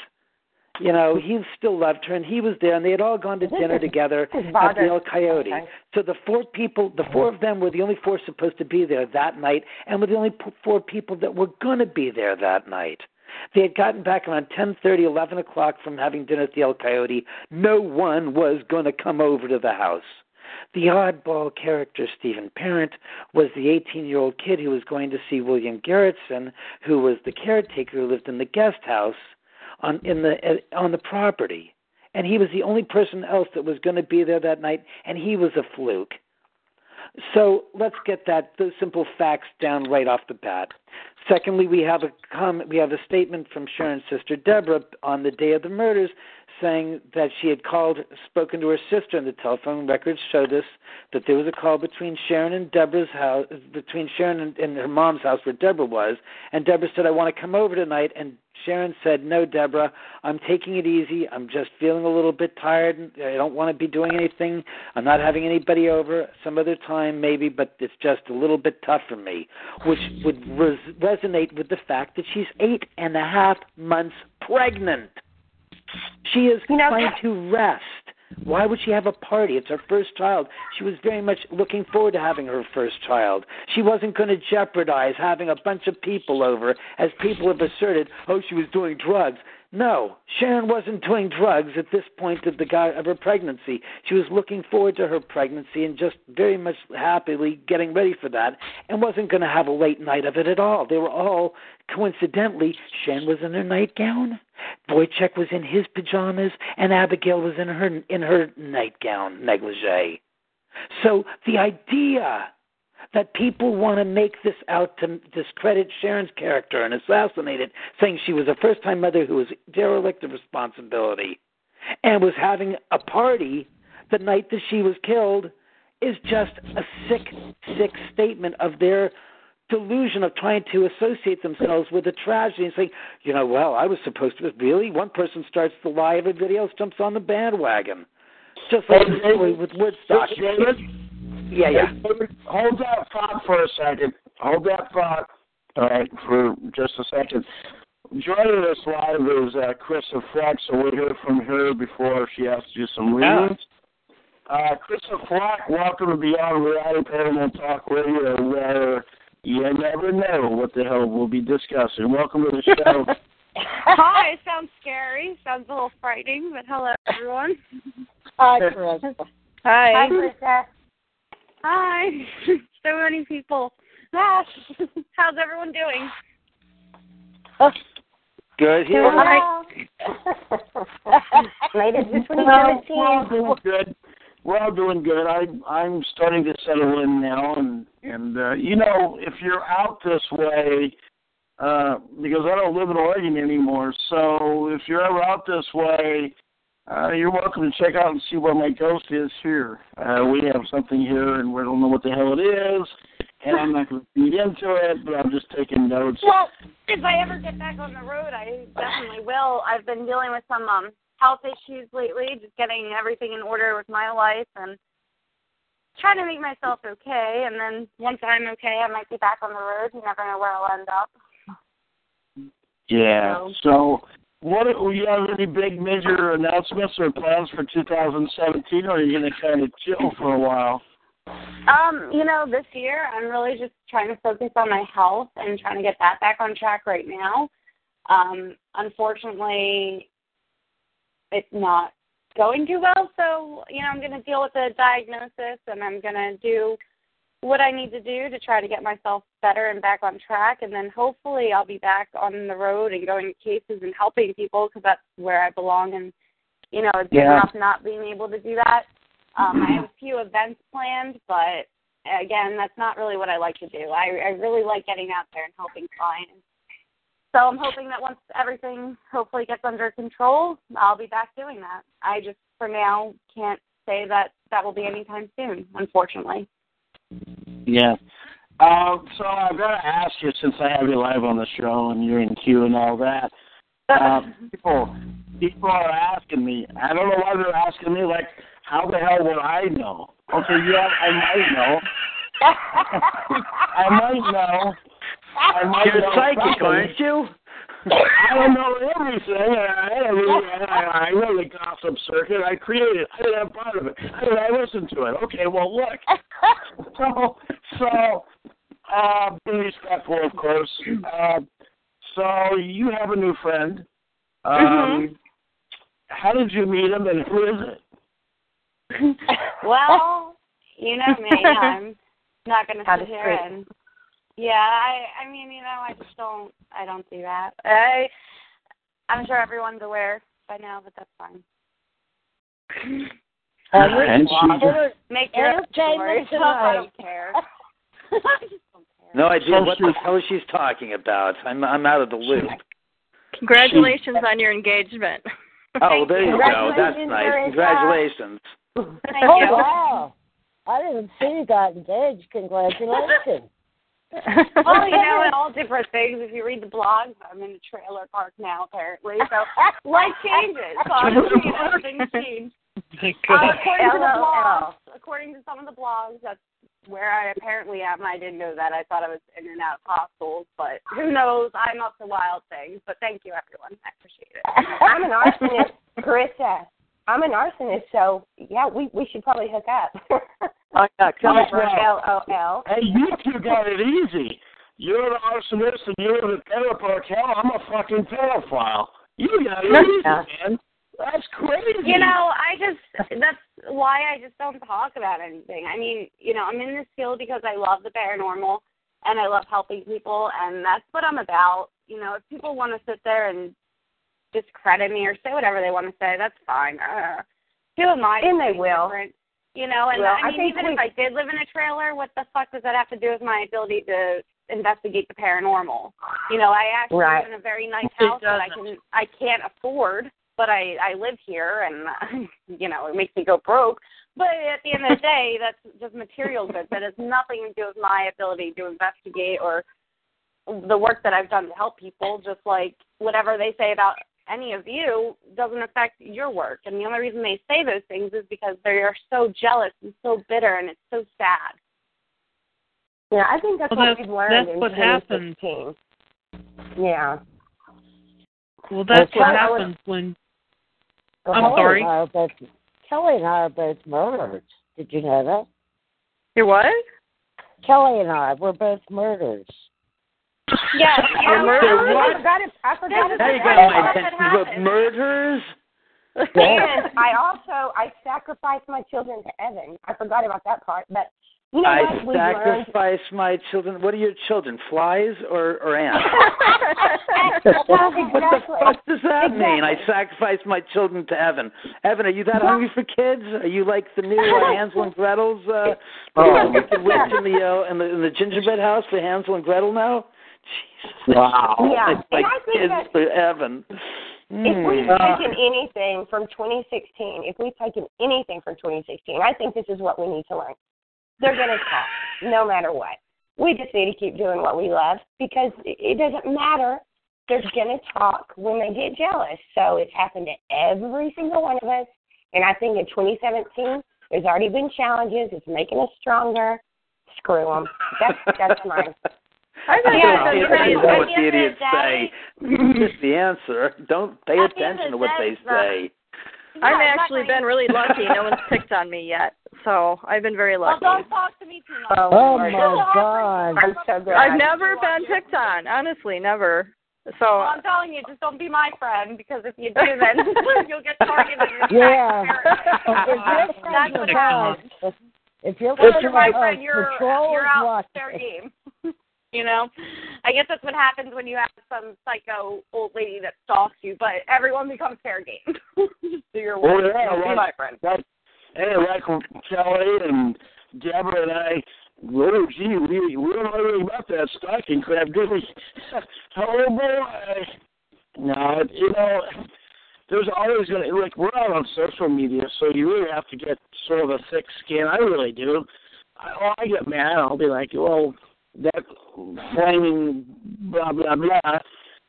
You know, he still loved her, and he was there, and they had all gone to dinner together at the El Coyote. Okay. So the four people, the four of them were the only four supposed to be there that night, and were the only four people that were going to be there that night. They had gotten back around ten thirty, eleven o'clock from having dinner at the El Coyote. No one was going to come over to the house. The oddball character, Stephen Parent, was the 18 year old kid who was going to see William Garretson, who was the caretaker who lived in the guest house on in the on the property. And he was the only person else that was going to be there that night, and he was a fluke. So let's get that those simple facts down right off the bat. Secondly, we have a comment, we have a statement from Sharon's sister Deborah on the day of the murders, saying that she had called, spoken to her sister, and the telephone records showed us that there was a call between Sharon and Deborah's house, between Sharon and, and her mom's house where Deborah was, and Deborah said, "I want to come over tonight," and Sharon said, No, Deborah, I'm taking it easy. I'm just feeling a little bit tired. I don't want to be doing anything. I'm not having anybody over. Some other time, maybe, but it's just a little bit tough for me, which would res- resonate with the fact that she's eight and a half months pregnant. She is You know, trying to rest. Why would she have a party? It's her first child. She was very much looking forward to having her first child. She wasn't going to jeopardize having a bunch of people over, as people have asserted, oh, she was doing drugs. No, Sharon wasn't doing drugs at this point of the of her pregnancy. She was looking forward to her pregnancy and just very much happily getting ready for that, and wasn't going to have a late night of it at all. They were all coincidentally. Sharon was in her nightgown, Wojciech was in his pajamas, and Abigail was in her in her nightgown negligee. So the idea that people want to make this out to discredit Sharon's character and assassinate it, saying she was a first time mother who was derelict of responsibility and was having a party. The night that she was killed is just a sick, sick statement of their delusion of trying to associate themselves with a tragedy and saying, you know, well, I was supposed to really? One person starts the lie, everybody else jumps on the bandwagon. Just like the story with Woodstock. David? Yeah, yeah. David, Hold that thought for a second. Hold that thought, all right, for just a second. Joining us live is uh, Krista Fleck, so we'll hear from her before she has to do some readings. Uh, Krista Fleck, welcome to Beyond Reality Paranormal Talk Radio, where you never know what the hell we'll be discussing. Welcome to the *laughs* show. Hi, sounds scary. Sounds a little frightening, but hello, everyone. Hi, Chris. Hi. Hi, Krista. Hi. *laughs* so many people. Gosh, *laughs* how's everyone doing? Good here. Hi. Made it to Well, 2017. well, doing good. We're all doing good. I I'm starting to settle in now, and and uh, you know if you're out this way, uh, because I don't live in Oregon anymore. So if you're ever out this way, uh, you're welcome to check out and see where my ghost is here. Uh, we have something here, and we don't know what the hell it is, and I'm not going to feed into it, but I'm just taking notes. Well, if I ever get back on the road, I definitely will. I've been dealing with some um health issues lately, just getting everything in order with my life and trying to make myself okay. And then once I'm okay, I might be back on the road. You never know where I'll end up. Yeah. So, what do you have any big major announcements or plans for 2017, or are you going to kind of chill for a while? Um, you know, this year I'm really just trying to focus on my health and trying to get that back on track right now. Um, unfortunately, it's not going too well, so you know I'm going to deal with the diagnosis and I'm going to do what I need to do to try to get myself better and back on track, and then hopefully I'll be back on the road and going to cases and helping people because that's where I belong. And you know, it's Yeah. enough not being able to do that. Um, I have a few events planned, but again, that's not really what I like to do. I, I really like getting out there and helping clients. So I'm hoping that once everything hopefully gets under control, I'll be back doing that. I just for now can't say that that will be anytime soon, unfortunately. Yeah. Um, so I've got to ask you, since I have you live on the show and you're in queue and all that, uh, *laughs* people people are asking me. I don't know why they're asking me. Like, how the hell would I know? Okay, yeah, I might know. I might know. I might You're know psychic, something. aren't you? I don't know everything. I, I, mean, *laughs* I, I know the gossip circuit. I created. it. I didn't have part of it. I didn't I listen to it. Okay, well, look. *laughs* So, so, uh, be respectful, of course. Uh, so you have a new friend. Um, Mhm. How did you meet him, and who is it? *laughs* well, you know me. I'm not going to How sit here discreet. and yeah. I I mean, you know, I just don't. I don't do that. I I'm sure everyone's aware by now, but that's fine. *laughs* Uh, and she- Make your own Entertainment. I tonight. don't care. I don't care. No idea So *laughs* what the hell she's talking about. I'm I'm out of the loop. Congratulations on your engagement. *laughs* Oh, there you go. That's nice. Congratulations. Thank oh, you. wow. I didn't see you got engaged. Congratulations. *laughs* well, you know, and all different things. If you read the blogs, I'm in a trailer park now, apparently. So life changes. So obviously, you know, things change. *laughs* Uh, according to the blogs, according to some of the blogs, that's where I apparently am. I didn't know that. I thought I was in and out of hospitals, but who knows? I'm up to wild things. But thank you, everyone. I appreciate it. *laughs* I'm an arsonist, Carissa. I'm an arsonist, so yeah, we we should probably hook up. Oh yeah, come That's on. right. L O L. Hey, you two got it easy. You're an arsonist and you're in a trailer park. Hell, I'm a fucking pedophile. You got it easy, man. That's crazy. You know, I just that's why I just don't talk about anything. I mean, you know, I'm in this field because I love the paranormal and I love helping people and that's what I'm about. You know, if people want to sit there and discredit me or say whatever they want to say, that's fine. Uh, who am I? And they will. You know, and Well, I I mean, think even we- if I did live in a trailer, what the fuck does that have to do with my ability to investigate the paranormal? You know, I actually Right. live in a very nice house that I can I can't afford, but I I live here, and *laughs* you know, it makes me go broke. But at the end of the day, that's just material goods. That has nothing to do with my ability to investigate or the work that I've done to help people. Just like whatever they say about any of you doesn't affect your work. And the only reason they say those things is because they are so jealous and so bitter, and it's so sad. Yeah, I think that's Well, what that's- we've learned that's in what happens. 2016. Yeah. Well, that's Well, what Kelly- happens when. Well, I'm Kelly sorry. And I are both, Kelly and I are both murdered. Did you know that? You're what? Kelly and I, we're both murderers. *laughs* Yeah, you know, I forgot it. I forgot it. Now you got my attention. But murders? And I also I sacrificed my children to Evan. I forgot about that part, but you know I what? Sacrifice my children. What are your children? Flies or, or ants? *laughs* Well, What the fuck does that mean? I Exactly. sacrifice my children to Evan. Evan, are you that hungry for kids? Are you like the new uh, Hansel and Gretel's uh, Oh. the wicked witch in the uh, in the in the gingerbread house for Hansel and Gretel now? Jesus. Wow. Yeah, It's like and I think kids that- for Evan. If we've Mm. taken anything from 2016, if we've taken anything from 2016, I think this is what we need to learn. They're going to talk no matter what. We just need to keep doing what we love because it it doesn't matter. They're going to talk when they get jealous. So it's happened to every single one of us. And I think in 2017, there's already been challenges. It's making us stronger. Screw them. That's, that's mine. *laughs* I think Yeah, it's you know what the the end of the idiots say. Just the answer. Don't pay At the end attention to what they say. I've Yeah, actually exactly. been really lucky. No one's *laughs* picked on me yet, so I've been very lucky. Well, lucky. don't talk to me too much. Oh, Lord. my God. I'm so glad. I've never been picked on, honestly, never. So Well, I'm telling you, just don't be my friend because if you do, then *laughs* you'll get targeted. Yeah. if you're That's friends what with happens. if you're friends you're my friend, you're you're out watching. fair game. *laughs* you know, I guess that's what happens when you have some psycho old lady that stalks you, but everyone becomes fair game. Just do your Oh work. yeah, be my friend. Hey, like Kelly and Deborah and I. Oh, gee, we we don't know anything about that stalking crap, do we? *laughs* oh boy. No, you know, there's always gonna like we're out on social media, so you really have to get sort of a thick skin. I really do. I, oh, I get mad. I'll be like, well, that flaming blah blah blah,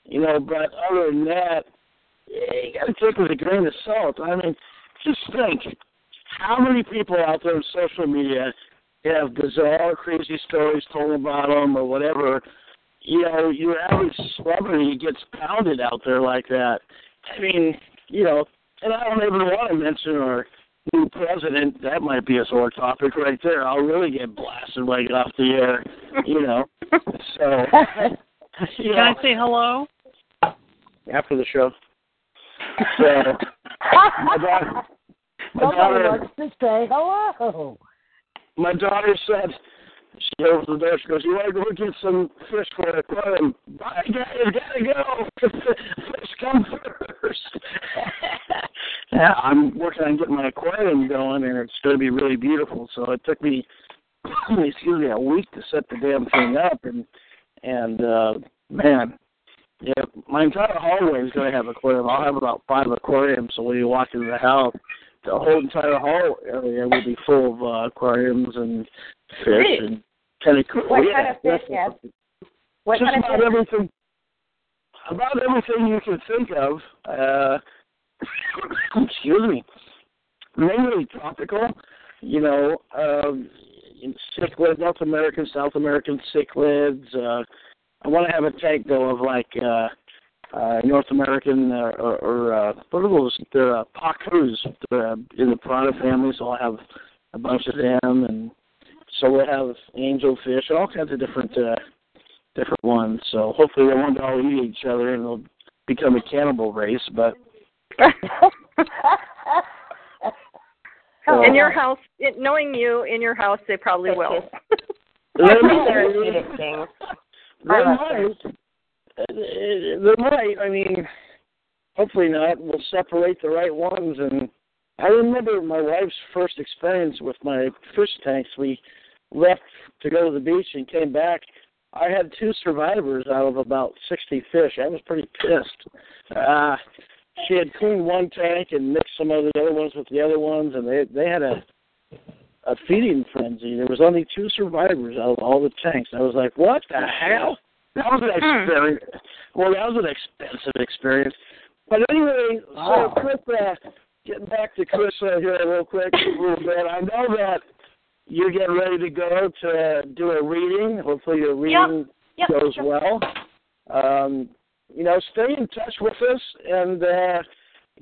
you know. But other than that, eh, you got to take it with a grain of salt. I mean, just think how many people out there on social media have bizarre, crazy stories told about them or whatever. You know, your average celebrity gets pounded out there like that. I mean, you know, and I don't even want to mention our new president. That might be a sore topic right there. I'll really get blasted when I get off the air, you know. *laughs* So, you Can know, I say hello? after the show. *laughs* So, my daughter, my daughter, wants to say hello. my daughter said, she opens the door, she goes, you want to go get some fish for the aquarium? Bye, guys, gotta go. *laughs* fish come first. *laughs* yeah, I'm working on getting my aquarium going, and it's going to be really beautiful. So it took me, *clears throat* excuse me, a week to set the damn thing up, and and uh man, yeah, my entire hallway is going to have aquarium. I'll have about five aquariums, so when you walk into the house, the whole entire hall area will be full of uh, aquariums and fish Great. and of cool. What yeah, kind of fish. Ed? What Just kind of about fish? everything. About everything you can think of. Uh, *coughs* excuse me. Mainly tropical. You know, um, cichlid, North American, South American cichlids. Uh, I want to have a tank though of like uh, uh, North American uh, or, or uh, what are those? The uh, pacus uh, in the Prada family. So I'll have a bunch of them, and so we'll have angelfish, and all kinds of different uh, different ones. So hopefully they won't all eat each other and they'll become a cannibal race. But in your house, it, knowing you, in your house, they probably will. they Therapeutic things. They I might. Uh, They might. I mean, hopefully not. We'll separate the right ones. And I remember my wife's first experience with my fish tanks. We left to go to the beach and came back. I had two survivors out of about 60 fish. I was pretty pissed. Uh, she had cleaned one tank and mixed some of the other ones with the other ones, and they they had a a feeding frenzy. There was only two survivors out of all the tanks. I was like, what the hell? That was an experience. Well, that was an expensive experience. But anyway, so Chris, uh, getting back to Chris uh, here real quick, a little bit. I know that you're getting ready to go to do a reading. Hopefully, your reading Yep, goes yep. well. Um, you know, stay in touch with us and uh,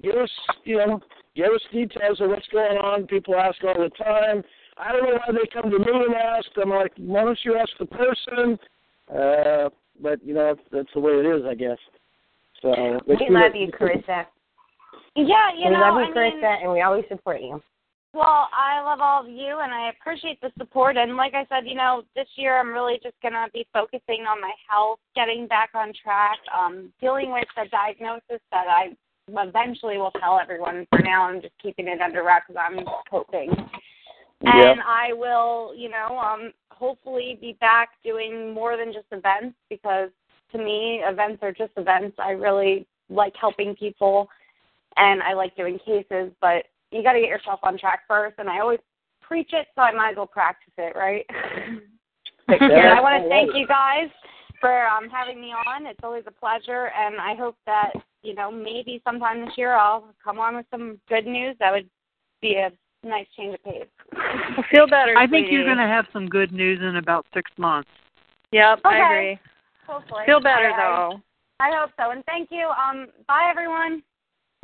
give us, you know, give us details of what's going on. People ask all the time. I don't know why they come to me and ask. I'm like, why don't you ask the person? Uh, but you know, that's the way it is, I guess. So We love you, Carissa. *laughs* Yeah, you we know, love you, I mean, Carissa, and we always support you. Well, I love all of you, and I appreciate the support. And like I said, you know, this year I'm really just gonna be focusing on my health, getting back on track, um, dealing with the diagnosis that I eventually will tell everyone. For now, I'm just keeping it under wraps because I'm coping. And I will, you know, um, hopefully be back doing more than just events because to me, events are just events. I really like helping people and I like doing cases, but you got to get yourself on track first. And I always preach it, so I might as well practice it, right? *laughs* and I want to thank you guys for um, having me on. It's always a pleasure, and I hope that you know maybe sometime this year I'll come on with some good news. That would be a nice change of pace. Feel better. I think sweetie. you're going to have some good news in about six months. Yep, Okay. I agree. Hopefully, Feel better I, though. I, I hope so, and thank you. Um, bye everyone.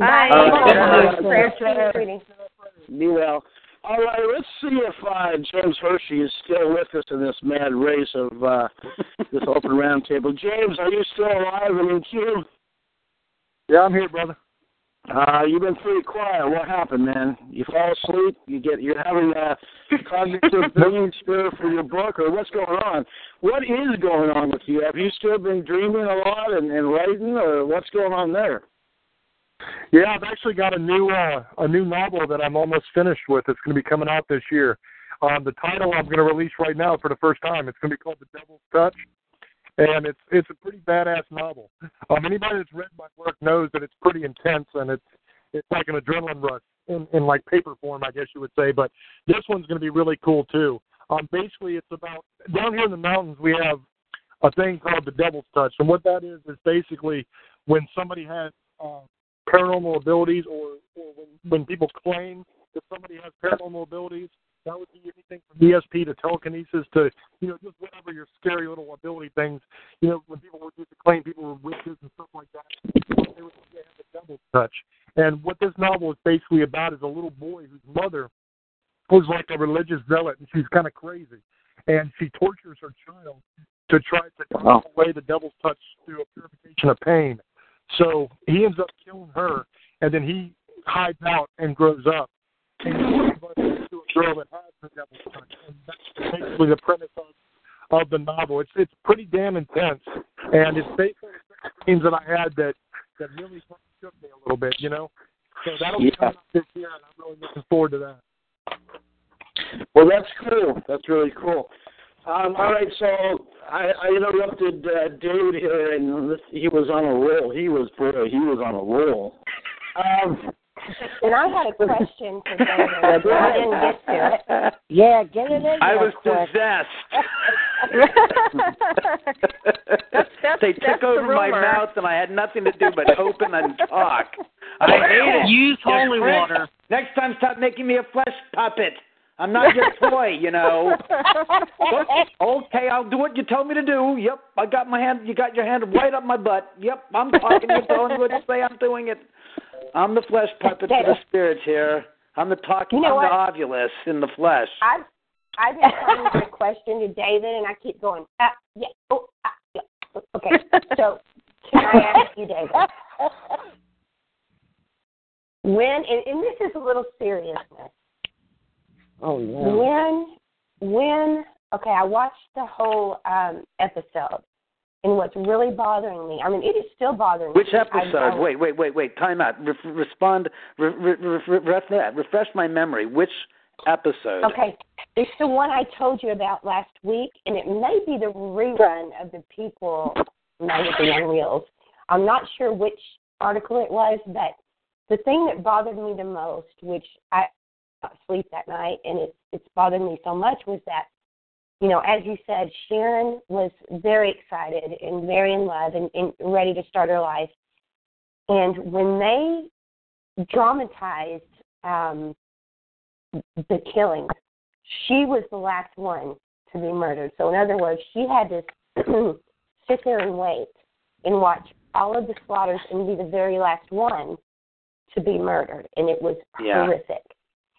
Bye. Uh, Prayers to you, sweetie. Be well. All right, let's see if uh, James Hershey is still with us in this mad race of uh, *laughs* this open roundtable. James, are you still alive and in queue? Yeah, I'm here, brother. Uh, you've been pretty quiet. What happened, man? You fall asleep? You get you're having a cognitive *laughs* brain stir for your book, or what's going on? What is going on with you? Have you still been dreaming a lot and, and writing, or what's going on there? Yeah, I've actually got a new uh, a new novel that I'm almost finished with. It's going to be coming out this year. Um, the title I'm going to release right now for the first time. It's going to be called The Devil's Touch, and it's it's a pretty badass novel. Um, anybody that's read my work knows that it's pretty intense and it's it's like an adrenaline rush in, in like paper form, I guess you would say. But this one's going to be really cool too. Um, basically, it's about down here in the mountains we have a thing called the Devil's Touch, and what that is is basically when somebody has uh, paranormal abilities or, or when, when people claim that somebody has paranormal abilities. That would be anything from ESP to telekinesis to, you know, just whatever your scary little ability things. You know, when people would used to claim people were witches and stuff like that, they would they have a double touch. And what this novel is basically about is a little boy whose mother was like a religious zealot and she's kind of crazy. And she tortures her child to try to take Wow. away the devil's touch through a purification of pain. So he ends up killing her, and then he hides out and grows up. And he gives birth to a girl that has the devil's touch. And that's basically the premise of, of the novel. It's it's pretty damn intense, and it's based on the dreams that I had that that really shook me a little bit, you know. So that'll be Yeah. coming out this year, and I'm really looking forward to that. Well, that's cool. That's really cool. Um, all right, so I, I interrupted uh, David here, and this, he was on a roll. He was boy, he was on a roll. Um, And I had a question for David. *laughs* I didn't get to it. Yeah, get it in I was quick. possessed. *laughs* they took that's the over my mouth, and I had nothing to do but open and talk. I hate it. Use holy water. Next time, stop making me a flesh puppet. I'm not your toy, you know. *laughs* okay, I'll do what you tell me to do. Yep, I got my hand. You got your hand right up my butt. Yep, I'm talking. You're telling me what to say. I'm doing it. I'm the flesh puppet for the *laughs* spirits here. I'm the talking. You know I'm what? the Ovilus in the flesh. I've I've been to a question to David, and I keep going. Ah, yeah. Oh, ah, yeah. Okay. So can I ask you, David? *laughs* When and, and this is a little seriousness. Oh no. When when okay, I watched the whole um episode, and what's really bothering me. I mean, it is still bothering Which me. Which episode? I, I, wait, wait, wait, wait. Time out. Re- respond. Re- re- re- re- refresh my memory. Which episode? Okay, it's the one I told you about last week, and it may be the rerun of the People magazine on Reels. I'm not sure which article it was, but the thing that bothered me the most, which I Sleep that night, and it, it's bothered me so much, was that, you know, as you said, Sharon was very excited and very in love and, and ready to start her life. And when they dramatized um, the killing, she was the last one to be murdered. So, in other words, she had to *clears throat* sit there and wait and watch all of the slaughters and be the very last one to be murdered. And it was Yeah. horrific.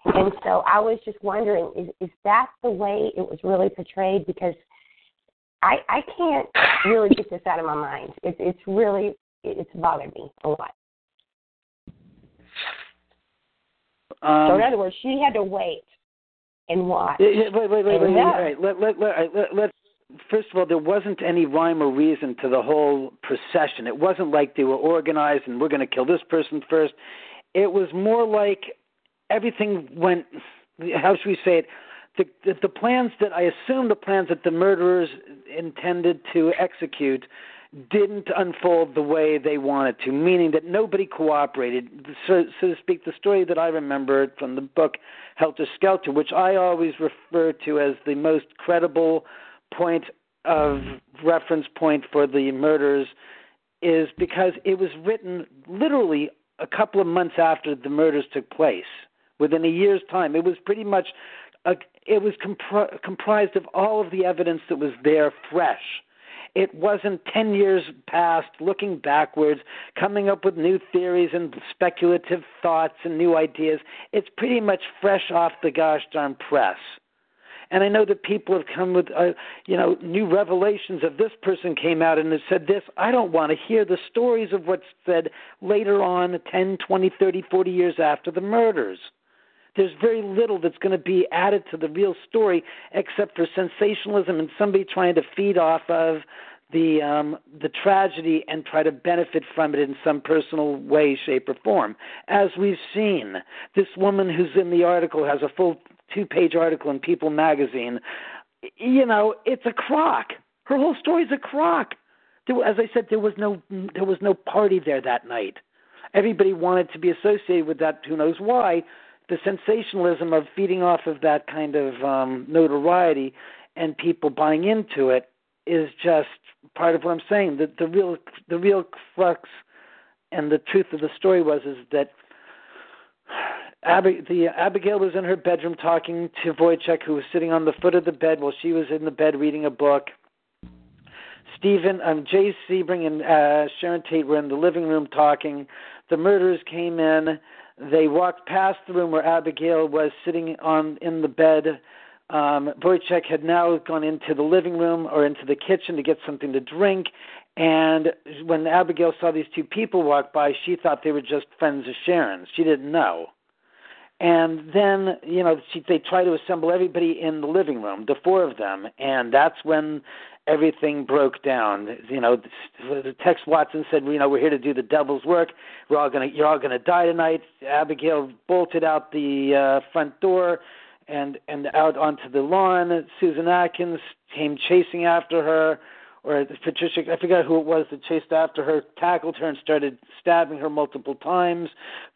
And so I was just wondering, is is that the way it was really portrayed? Because I I can't really get this out of my mind. It's it's really it's bothered me a lot. Um, so in other words, she had to wait and watch. Wait, wait, wait, wait, wait. All right. Let, let, let, let, let's. First of all, there wasn't any rhyme or reason to the whole procession. It wasn't like they were organized and we're going to kill this person first. It was more like everything went. How should we say it? The, the, the plans that I assume the plans that the murderers intended to execute didn't unfold the way they wanted to, meaning that nobody cooperated. So, so to speak, the story that I remember from the book Helter Skelter, which I always refer to as the most credible point of reference point for the murders, is because it was written literally a couple of months after the murders took place, within a year's time. It was pretty much, a, it was compri- comprised of all of the evidence that was there fresh. It wasn't 10 years past, looking backwards, coming up with new theories and speculative thoughts and new ideas. It's pretty much fresh off the gosh darn press. And I know that people have come with, uh, you know, new revelations of this person came out and has said this. I don't want to hear the stories of what's said later on, 10, 20, 30, 40 years after the murders. There's very little that's going to be added to the real story except for sensationalism and somebody trying to feed off of the um, the tragedy and try to benefit from it in some personal way, shape, or form. As we've seen, this woman who's in the article has a full two-page article in People magazine. You know, it's a crock. Her whole story's a crock. There, as I said, there was no there was no party there that night. Everybody wanted to be associated with that. Who knows why? The sensationalism of feeding off of that kind of um, notoriety and people buying into it is just part of what I'm saying. The, the real the real crux and the truth of the story was is that Ab- the Abigail was in her bedroom talking to Wojciech, who was sitting on the foot of the bed while she was in the bed reading a book. Stephen, um, Jay Sebring and uh, Sharon Tate were in the living room talking. The murderers came in. They walked past the room where Abigail was sitting on in the bed. Um, Wojciech had now gone into the living room or into the kitchen to get something to drink. And when Abigail saw these two people walk by, she thought they were just friends of Sharon's. She didn't know. And then, you know, she, they try to assemble everybody in the living room, the four of them, and that's when everything broke down. You know, Tex Watson said, you know, we're here to do the devil's work. We're all gonna, you're all gonna die tonight. Abigail bolted out the uh, front door and and out onto the lawn. Susan Atkins came chasing after her, or Patricia, I forgot who it was that chased after her, tackled her and started stabbing her multiple times.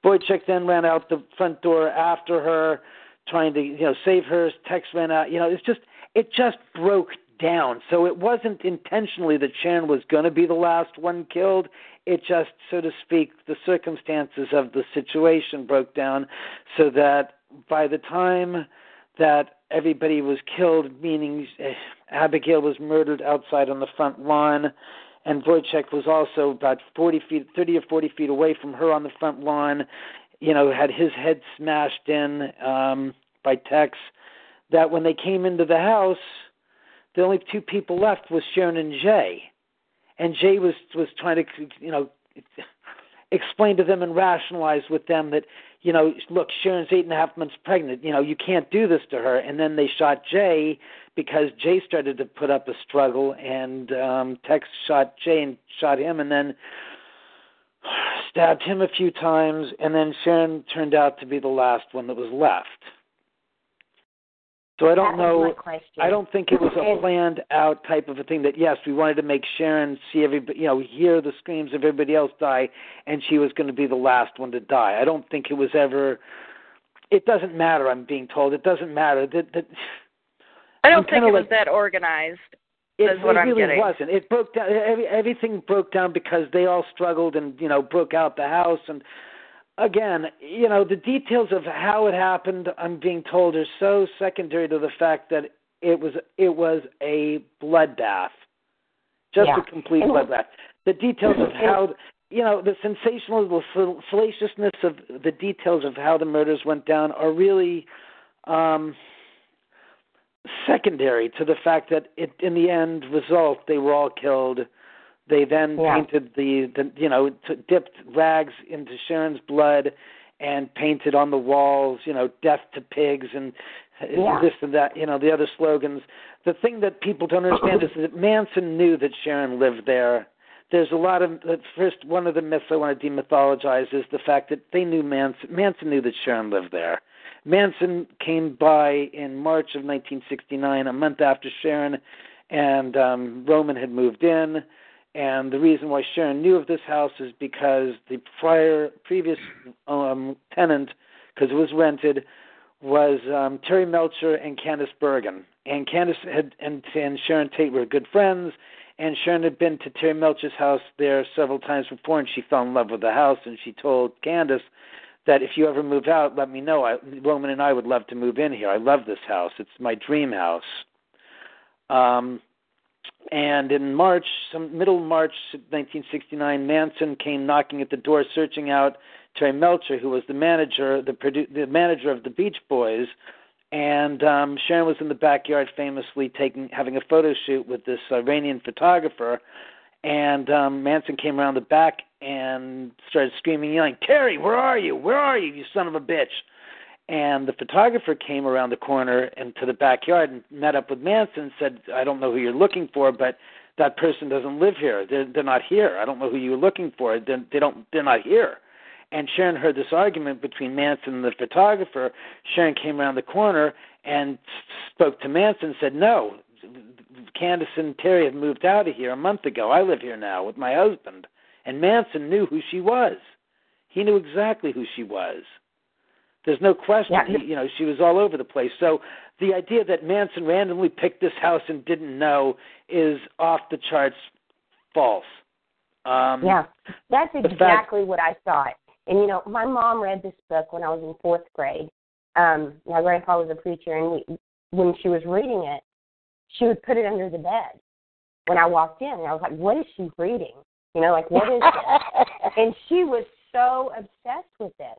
Wojciech then ran out the front door after her, trying to you know save her. Tex ran out. You know, it's just it just broke down. So it wasn't intentionally that Sharon was going to be the last one killed. It just, so to speak, the circumstances of the situation broke down so that by the time that everybody was killed, meaning eh, Abigail was murdered outside on the front lawn, and Wojciech was also about 40 feet, 30 or 40 feet away from her on the front lawn. You know, had his head smashed in um, by Tex. That when they came into the house, the only two people left was Sharon and Jay, and Jay was was trying to, you know, explain to them and rationalize with them that you know, look, Sharon's eight and a half months pregnant. You know, you can't do this to her. And then they shot Jay because Jay started to put up a struggle, and um, Tex shot Jay and shot him, and then *sighs* stabbed him a few times. And then Sharon turned out to be the last one that was left. So I don't know. I don't think it was a planned out type of a thing. That yes, we wanted to make Sharon see everybody, you know, hear the screams of everybody else die, and she was going to be the last one to die. I don't think it was ever. It doesn't matter. I'm being told it doesn't matter. That that. I don't think it like, was that organized. It, is what it I'm really getting. wasn't. It broke down. Every, everything broke down because they all struggled and you know broke out the house and again, you know, the details of how it happened, I'm being told, are so secondary to the fact that it was it was a bloodbath, just Yeah. a complete And- bloodbath. The details of how, you know, the sensational, the sal- salaciousness of the details of how the murders went down are really um, secondary to the fact that it, in the end result, they were all killed. They then Yeah. painted the, the you know, t- dipped rags into Sharon's blood and painted on the walls, you know, death to pigs and Yeah. this and that, you know, the other slogans. The thing that people don't understand is that Manson knew that Sharon lived there. There's a lot of first one of the myths I want to demythologize is the fact that they knew Manson Manson knew that Sharon lived there. Manson came by in March of 1969, a month after Sharon and um, Roman had moved in. And the reason why Sharon knew of this house is because the prior previous um, tenant, because it was rented, was um, Terry Melcher and Candice Bergen. And Candice had and, and Sharon Tate were good friends. And Sharon had been to Terry Melcher's house there several times before, and she fell in love with the house. And she told Candice that if you ever move out, let me know. I, Roman and I would love to move in here. I love this house. It's my dream house. Um, and in March, some middle March 1969, Manson came knocking at the door, searching out Terry Melcher, who was the manager, the produ- the manager of the Beach Boys. And um, Sharon was in the backyard, famously taking having a photo shoot with this Iranian photographer. And um, Manson came around the back and started screaming, yelling, "Terry, where are you? Where are you, you son of a bitch!" And the photographer came around the corner and to the backyard and met up with Manson and said, I don't know who you're looking for, but that person doesn't live here. They're, they're not here. I don't know who you're looking for. They're, they don't. They're not here. And Sharon heard this argument between Manson and the photographer. Sharon came around the corner and spoke to Manson and said, No, Candice and Terry have moved out of here a month ago. I live here now with my husband. And Manson knew who she was. He knew exactly who she was. There's no question. Yeah. He, you know, she was all over the place. So the idea that Manson randomly picked this house and didn't know is off the charts false. Um, Yeah, that's the fact- exactly what I thought. And you know, my mom read this book when I was in fourth grade. Um, my grandpa was a preacher, and we, when she was reading it, she would put it under the bed when I walked in. And I was like, "What is she reading? You know, like what is this?" *laughs* and she was so obsessed with this.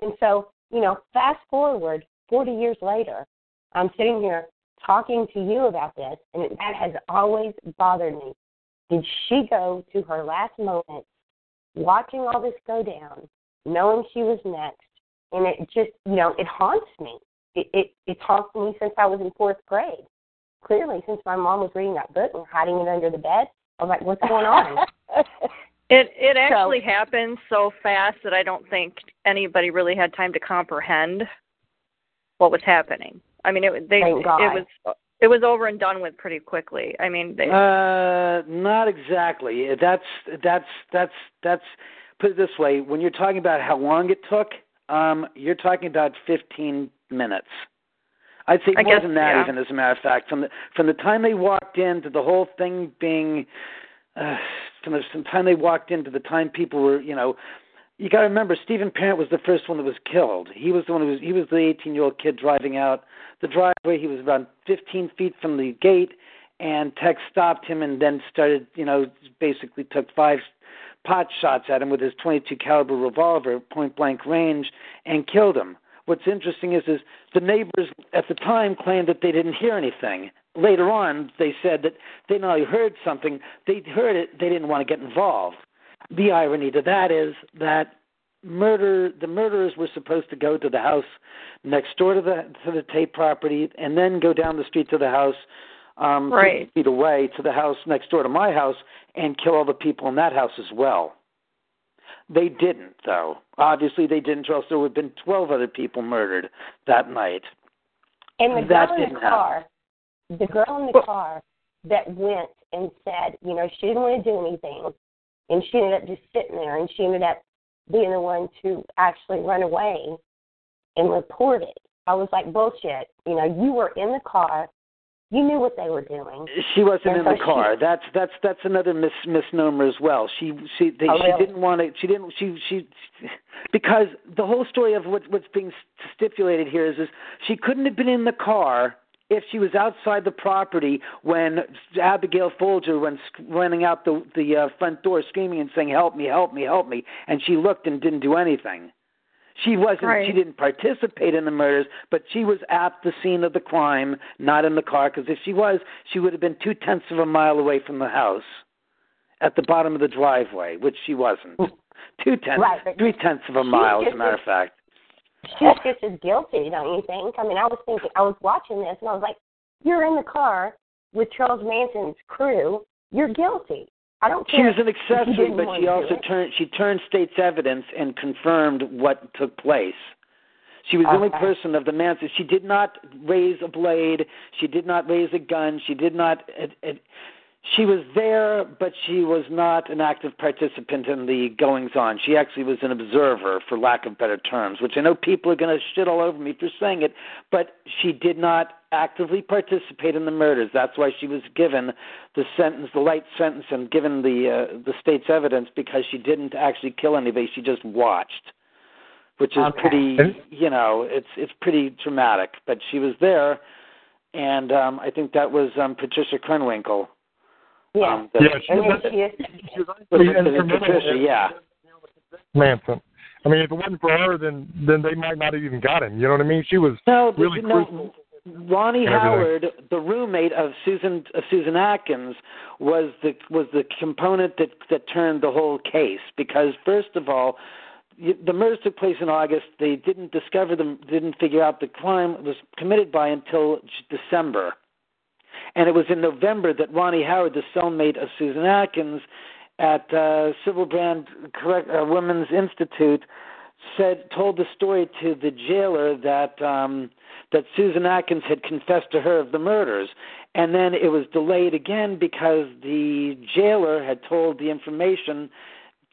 And so, you know, fast forward 40 years later, I'm sitting here talking to you about this, and that has always bothered me. Did she go to her last moment watching all this go down, knowing she was next, and it just, you know, it haunts me. It it it's haunted me since I was in fourth grade. Clearly, since my mom was reading that book and hiding it under the bed, I was like, "What's going on?" *laughs* It it actually happened so fast that I don't think anybody really had time to comprehend what was happening. I mean, it they it was it was over and done with pretty quickly. I mean, they, Uh, not exactly. That's that's that's that's. Put it this way: when you're talking about how long it took, um, you're talking about 15 minutes. I'd say I more guess, than that, yeah. even as a matter of fact. From the from the time they walked in to the whole thing being, *sighs* uh, from the, time they walked in to the time people were, you know, you got to remember Stephen Parent was the first one that was killed. He was the one who was he was the 18 year old kid driving out the driveway. He was about 15 feet from the gate, and Tex stopped him and then started, you know, basically took five pot shots at him with his 22 caliber revolver, point blank range, and killed him. What's interesting is, is the neighbors at the time claimed that they didn't hear anything. Later on, they said that they not only heard something, they heard it, they didn't want to get involved. The irony to that is that murder the murderers were supposed to go to the house next door to the to the Tate property and then go down the street to the house um Right. 50 feet away to the house next door to my house and kill all the people in that house as well. They didn't though. Obviously they didn't or else there would have been 12 other people murdered that night. And the That didn't the car, the girl in the car that went and said, you know, she didn't want to do anything, and she ended up just sitting there, and she ended up being the one to actually run away and report it. I was like, bullshit. You know, you were in the car, you knew what they were doing. She wasn't And in so the car. she- That's that's that's another mis, misnomer as well. She she they, Oh, she really? didn't want to. She didn't. She she because the whole story of what what's being stipulated here is is she couldn't have been in the car if she was outside the property when Abigail Folger went running out the the uh, front door screaming and saying help me help me help me and she looked and didn't do anything. She wasn't. Right. She didn't participate in the murders, but she was at the scene of the crime, not in the car. Because if she was, she would have been two tenths of a mile away from the house, at the bottom of the driveway, which she wasn't. Two tenths, Right, three tenths of a mile, as a matter of fact. *laughs* She's just as guilty, don't you think? I mean, I was thinking, I was watching this, and I was like, you're in the car with Charles Manson's crew. You're guilty. I don't She was an accessory, but she also turned she turned state's evidence and confirmed what took place. She was the only person of the Manson. She did not raise a blade. She did not raise a gun. She did not. It, it, she was there, but she was not an active participant in the goings on. She actually was an observer, for lack of better terms, which I know people are going to shit all over me for saying it, but she did not actively participate in the murders. That's why she was given the sentence, the light sentence, and given the uh, the state's evidence because she didn't actually kill anybody. She just watched, which is Okay. pretty, you know, it's it's pretty dramatic. But she was there, and um, I think that was um, Patricia Krenwinkel. Yeah. Um, the- Yeah, she was, she is, she was was actually it- instrumental Patricia, yeah. Manson. I mean, if it wasn't for her, then then they might not have even got him. You know what I mean? She was No, really no, crucial. Ronnie. Howard, the roommate of Susan of Susan Atkins, was the was the component that that turned the whole case because first of all, the murders took place in August. They didn't discover them, didn't figure out the crime was committed by until December, and it was in November that Ronnie Howard, the cellmate of Susan Atkins, at uh, Sybil Brand Correct uh, Women's Institute, said told the story to the jailer that um, that Susan Atkins had confessed to her of the murders, and then it was delayed again because the jailer had told the information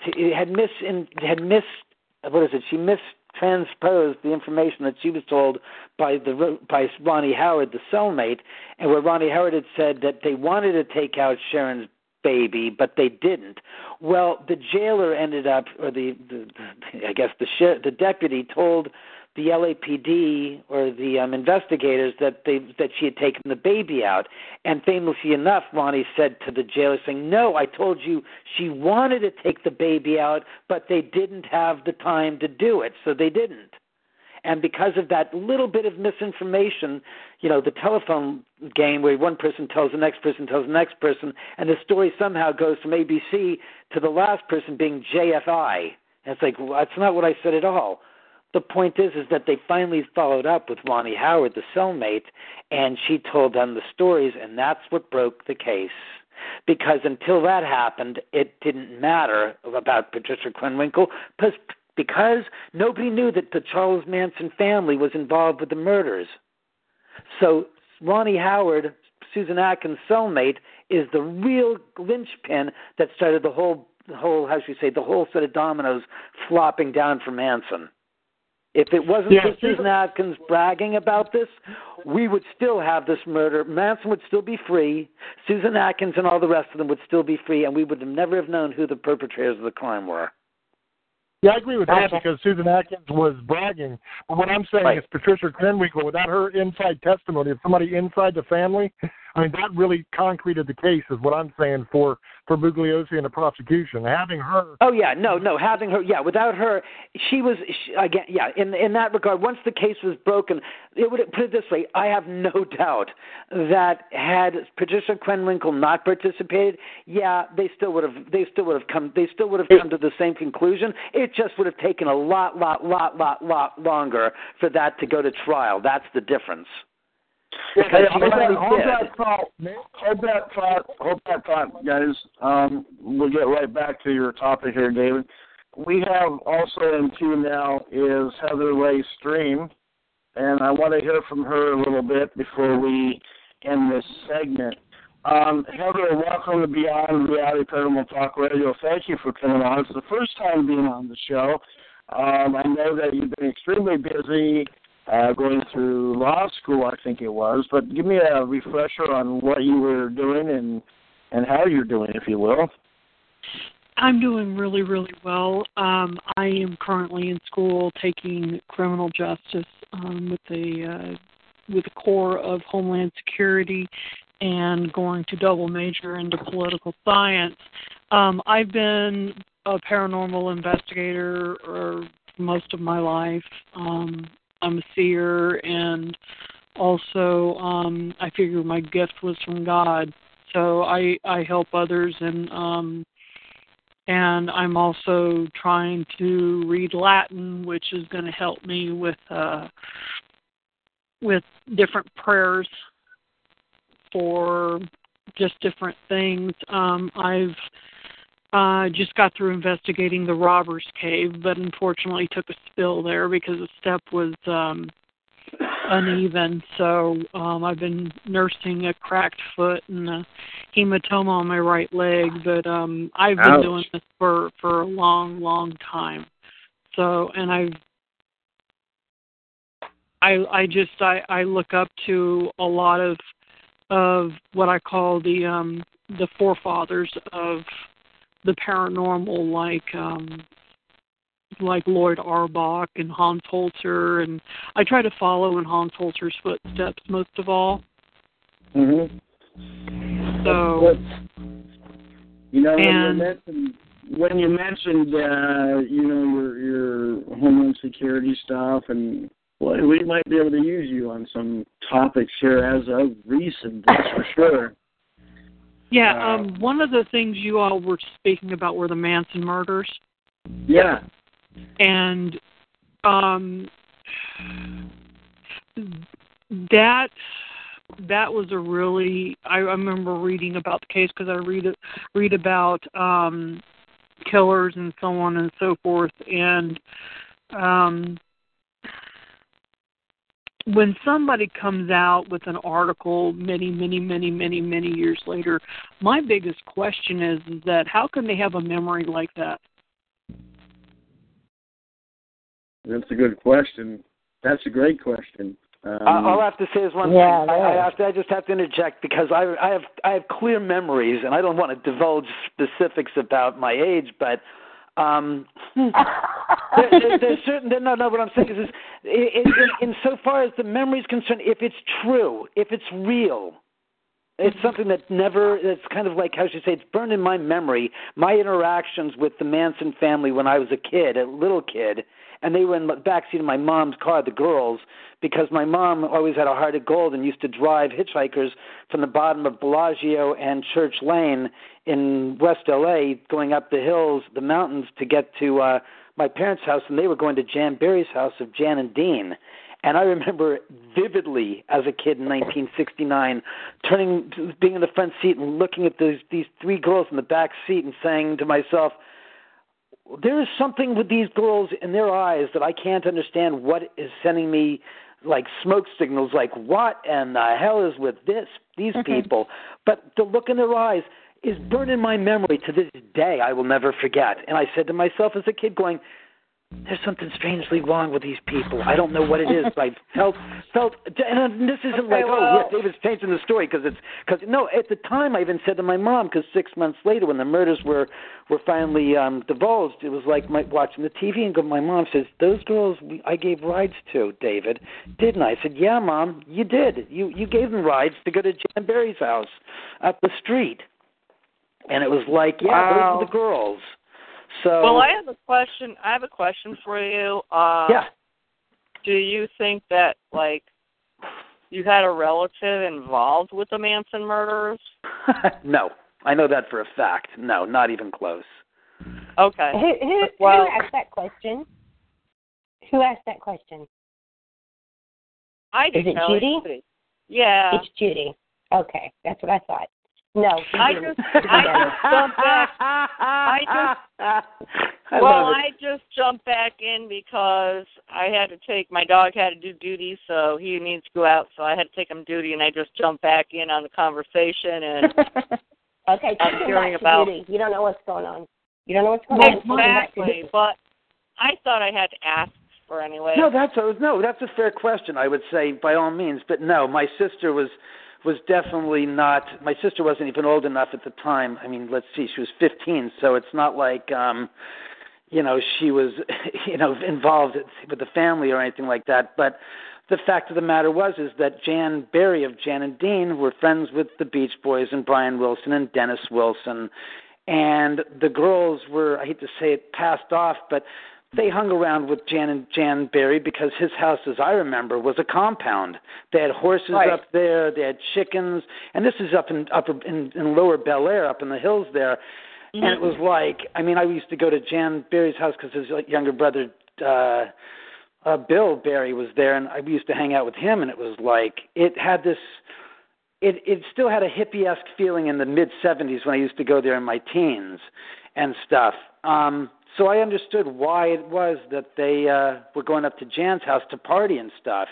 to, it had mis had mis what is it? She mistransposed the information that she was told by the by Ronnie Howard, the cellmate, and where Ronnie Howard had said that they wanted to take out Sharon's baby, but they didn't. Well, the jailer ended up, or the, the, the I guess the the deputy told the LAPD or the um, investigators that they that she had taken the baby out, and famously enough, Ronnie said to the jailer, saying, "No, I told you she wanted to take the baby out, but they didn't have the time to do it, so they didn't." And because of that little bit of misinformation, you know, the telephone game where one person tells the next person tells the next person, and the story somehow goes from ABC to the last person being JFI. And it's like, well, that's not what I said at all. The point is, is that they finally followed up with Ronnie Howard, the cellmate, and she told them the stories, and that's what broke the case. Because until that happened, it didn't matter about Patricia Krenwinkel, because nobody knew that the Charles Manson family was involved with the murders. So Ronnie Howard, Susan Atkins' cellmate, is the real linchpin that started the whole, the whole, how should we say, the whole set of dominoes flopping down for Manson. If it wasn't Yeah, for Susan- Susan Atkins bragging about this, we would still have this murder. Manson would still be free. Susan Atkins and all the rest of them would still be free, and we would have never have known who the perpetrators of the crime were. Yeah, I agree with that because Susan Atkins was bragging. But what I'm saying Right. is Patricia Krenwinkel, without her inside testimony of somebody inside the family, I mean that really concreted the case, is what I'm saying for for Bugliosi and the prosecution. Having her, Oh yeah, no, no. Having her, yeah, without her, she was she, again, yeah. In in that regard, once the case was broken, it would put it this way: I have no *laughs* doubt that had Patricia Krenwinkel not participated, yeah, they still would have, they still would have come, they still would have come to the same conclusion. It just would have taken a lot, lot, lot, lot, lot longer for that to go to trial. That's the difference. Because Hey, hold, that, hold that thought. Hold that thought. Hold that thought, guys. Um, we'll get right back to your topic here, David. We have also in queue now is Heather Leigh Stream, and I want to hear from her a little bit before we end this segment. Um, Heather, welcome to Beyond Reality Paranormal Talk Radio. Thank you for coming on. It's the first time being on the show. Um, I know that you've been extremely busy uh, going through law school, I think it was. But give me a refresher on what you were doing and and how you're doing, if you will. I'm doing really, really well. Um, I am currently in school taking criminal justice um, with the uh, with the core of Homeland Security and going to double major into political science. Um, I've been a paranormal investigator for most of my life. Um, I'm a seer, and also um, I figure my gift was from God. So I I help others and um, and I'm also trying to read Latin, which is going to help me with uh, with different prayers for just different things. Um, I've uh, just got through investigating the robbers cave, but unfortunately took a spill there because the step was um, uneven. So um, I've been nursing a cracked foot and a hematoma on my right leg, but um, I've been Ouch. doing this for for a long, long time. So, and I've I I just I I look up to a lot of of what I call the um the forefathers of the paranormal like um like Loyd Auerbach and Hans Holzer and I try to follow in Hans Holzer's footsteps most of all. Mm-hmm. So You know, when you And- mentioned when you mentioned uh, you know your your homeland security stuff, and boy, we might be able to use you on some topics here as of recent. That's for sure. Yeah, Uh, um one of the things you all were speaking about were the Manson murders. Yeah. and um that that was a really I remember reading about the case because I read it read about um killers and so on and so forth and um when somebody comes out with an article many many many many many years later my biggest question is, is that how can they have a memory like that That's a good question. That's a great question. Um, all I have to say is one Yeah, thing. I, I have to, I just have to interject because I, I have I have clear memories, and I don't want to divulge specifics about my age, but um, *laughs* *laughs* there, there, there's certain. No, no. What I'm saying is, is in, in, in so far as the memory is concerned, if it's true, if it's real, it's something that never. It's kind of like how should I say? It's burned in my memory. My interactions with the Manson family when I was a kid, a little kid, and they were in the backseat of my mom's car, the girls, because my mom always had a heart of gold and used to drive hitchhikers from the bottom of Bellagio and Church Lane in West LA, going up the hills, the mountains to get to uh my parents' house, and they were going to Jan Berry's house of Jan and Dean. And I remember vividly as a kid in 1969, turning, being in the front seat and looking at these these three girls in the back seat and saying to myself, "There is something with these girls in their eyes that I can't understand. What is sending me like smoke signals? Like what and the hell is with this these mm-hmm. people?" But the look in their eyes is burned in my memory to this day. I will never forget. And I said to myself as a kid, going, there's something strangely wrong with these people. I don't know what it is, but *laughs* I felt felt, and this isn't Okay, like, well- oh, yeah, David's changing the story because it's because no. At the time, I even said to my mom because six months later, when the murders were were finally um divulged, it was like my, watching the TV and go, my mom says, those girls we, I gave rides to, David, didn't I? I said, yeah, mom, you did. You you gave them rides to go to Jan Berry's house up the street, and it was like, yeah, Wow. those are the girls. So Well, I have a question. I have a question for you. Uh, yeah. Do you think that like you had a relative involved with the Manson murders? *laughs* no, I know that for a fact. No, not even close. Okay. Who, who, Well- who asked that question? Who asked that question? I do. Is it Kelly. Judy? Yeah. It's Judy. Okay, that's what I thought. No, I just I just jumped back. I *laughs* just I well. I just jumped back in because I had to take my dog had to do duty, so he needs to go out, so I had to take him duty, and I just jumped back in on the conversation, and *laughs* okay, I'm hearing back about- Judy. You don't know what's going on. You don't know what's going on. Take it back to exactly. But I thought I had to ask for anyway. No, that's a, no, that's a fair question. I would say by all means, but no, my sister was was definitely not. My sister wasn't even old enough at the time. I mean, let's see, she was 15, so it's not like um, you know she was *laughs* you know involved with the family or anything like that. But the fact of the matter was is that Jan Berry of Jan and Dean were friends with the Beach Boys and Brian Wilson and Dennis Wilson, and the girls were I hate to say it passed off, but they hung around with Jan and Jan Berry because his house, as I remember, was a compound. They had horses Right. up there, they had chickens, and this is up in up in, in Lower Bel Air, up in the hills there. And it was like, I mean, I used to go to Jan Berry's house because his younger brother, uh, uh, Bill Berry, was there, and I used to hang out with him, and it was like it had this. It it still had a hippie esque feeling in the mid '70s when I used to go there in my teens and stuff. Um, so I understood why it was that they uh, were going up to Jan's house to party and stuff.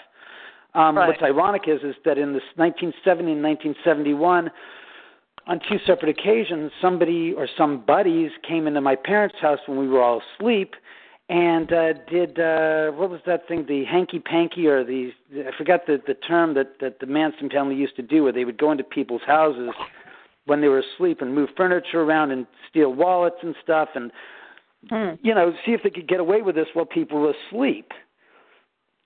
Um, Right. What's ironic is is that in this 1970 and 1971, on two separate occasions, somebody or some buddies came into my parents' house when we were all asleep and uh, did uh, what was that thing? The hanky panky or the I forgot the the term that that the Manson family used to do, where they would go into people's houses when they were asleep and move furniture around and steal wallets and stuff and Hmm. you know see if they could get away with this while people were asleep.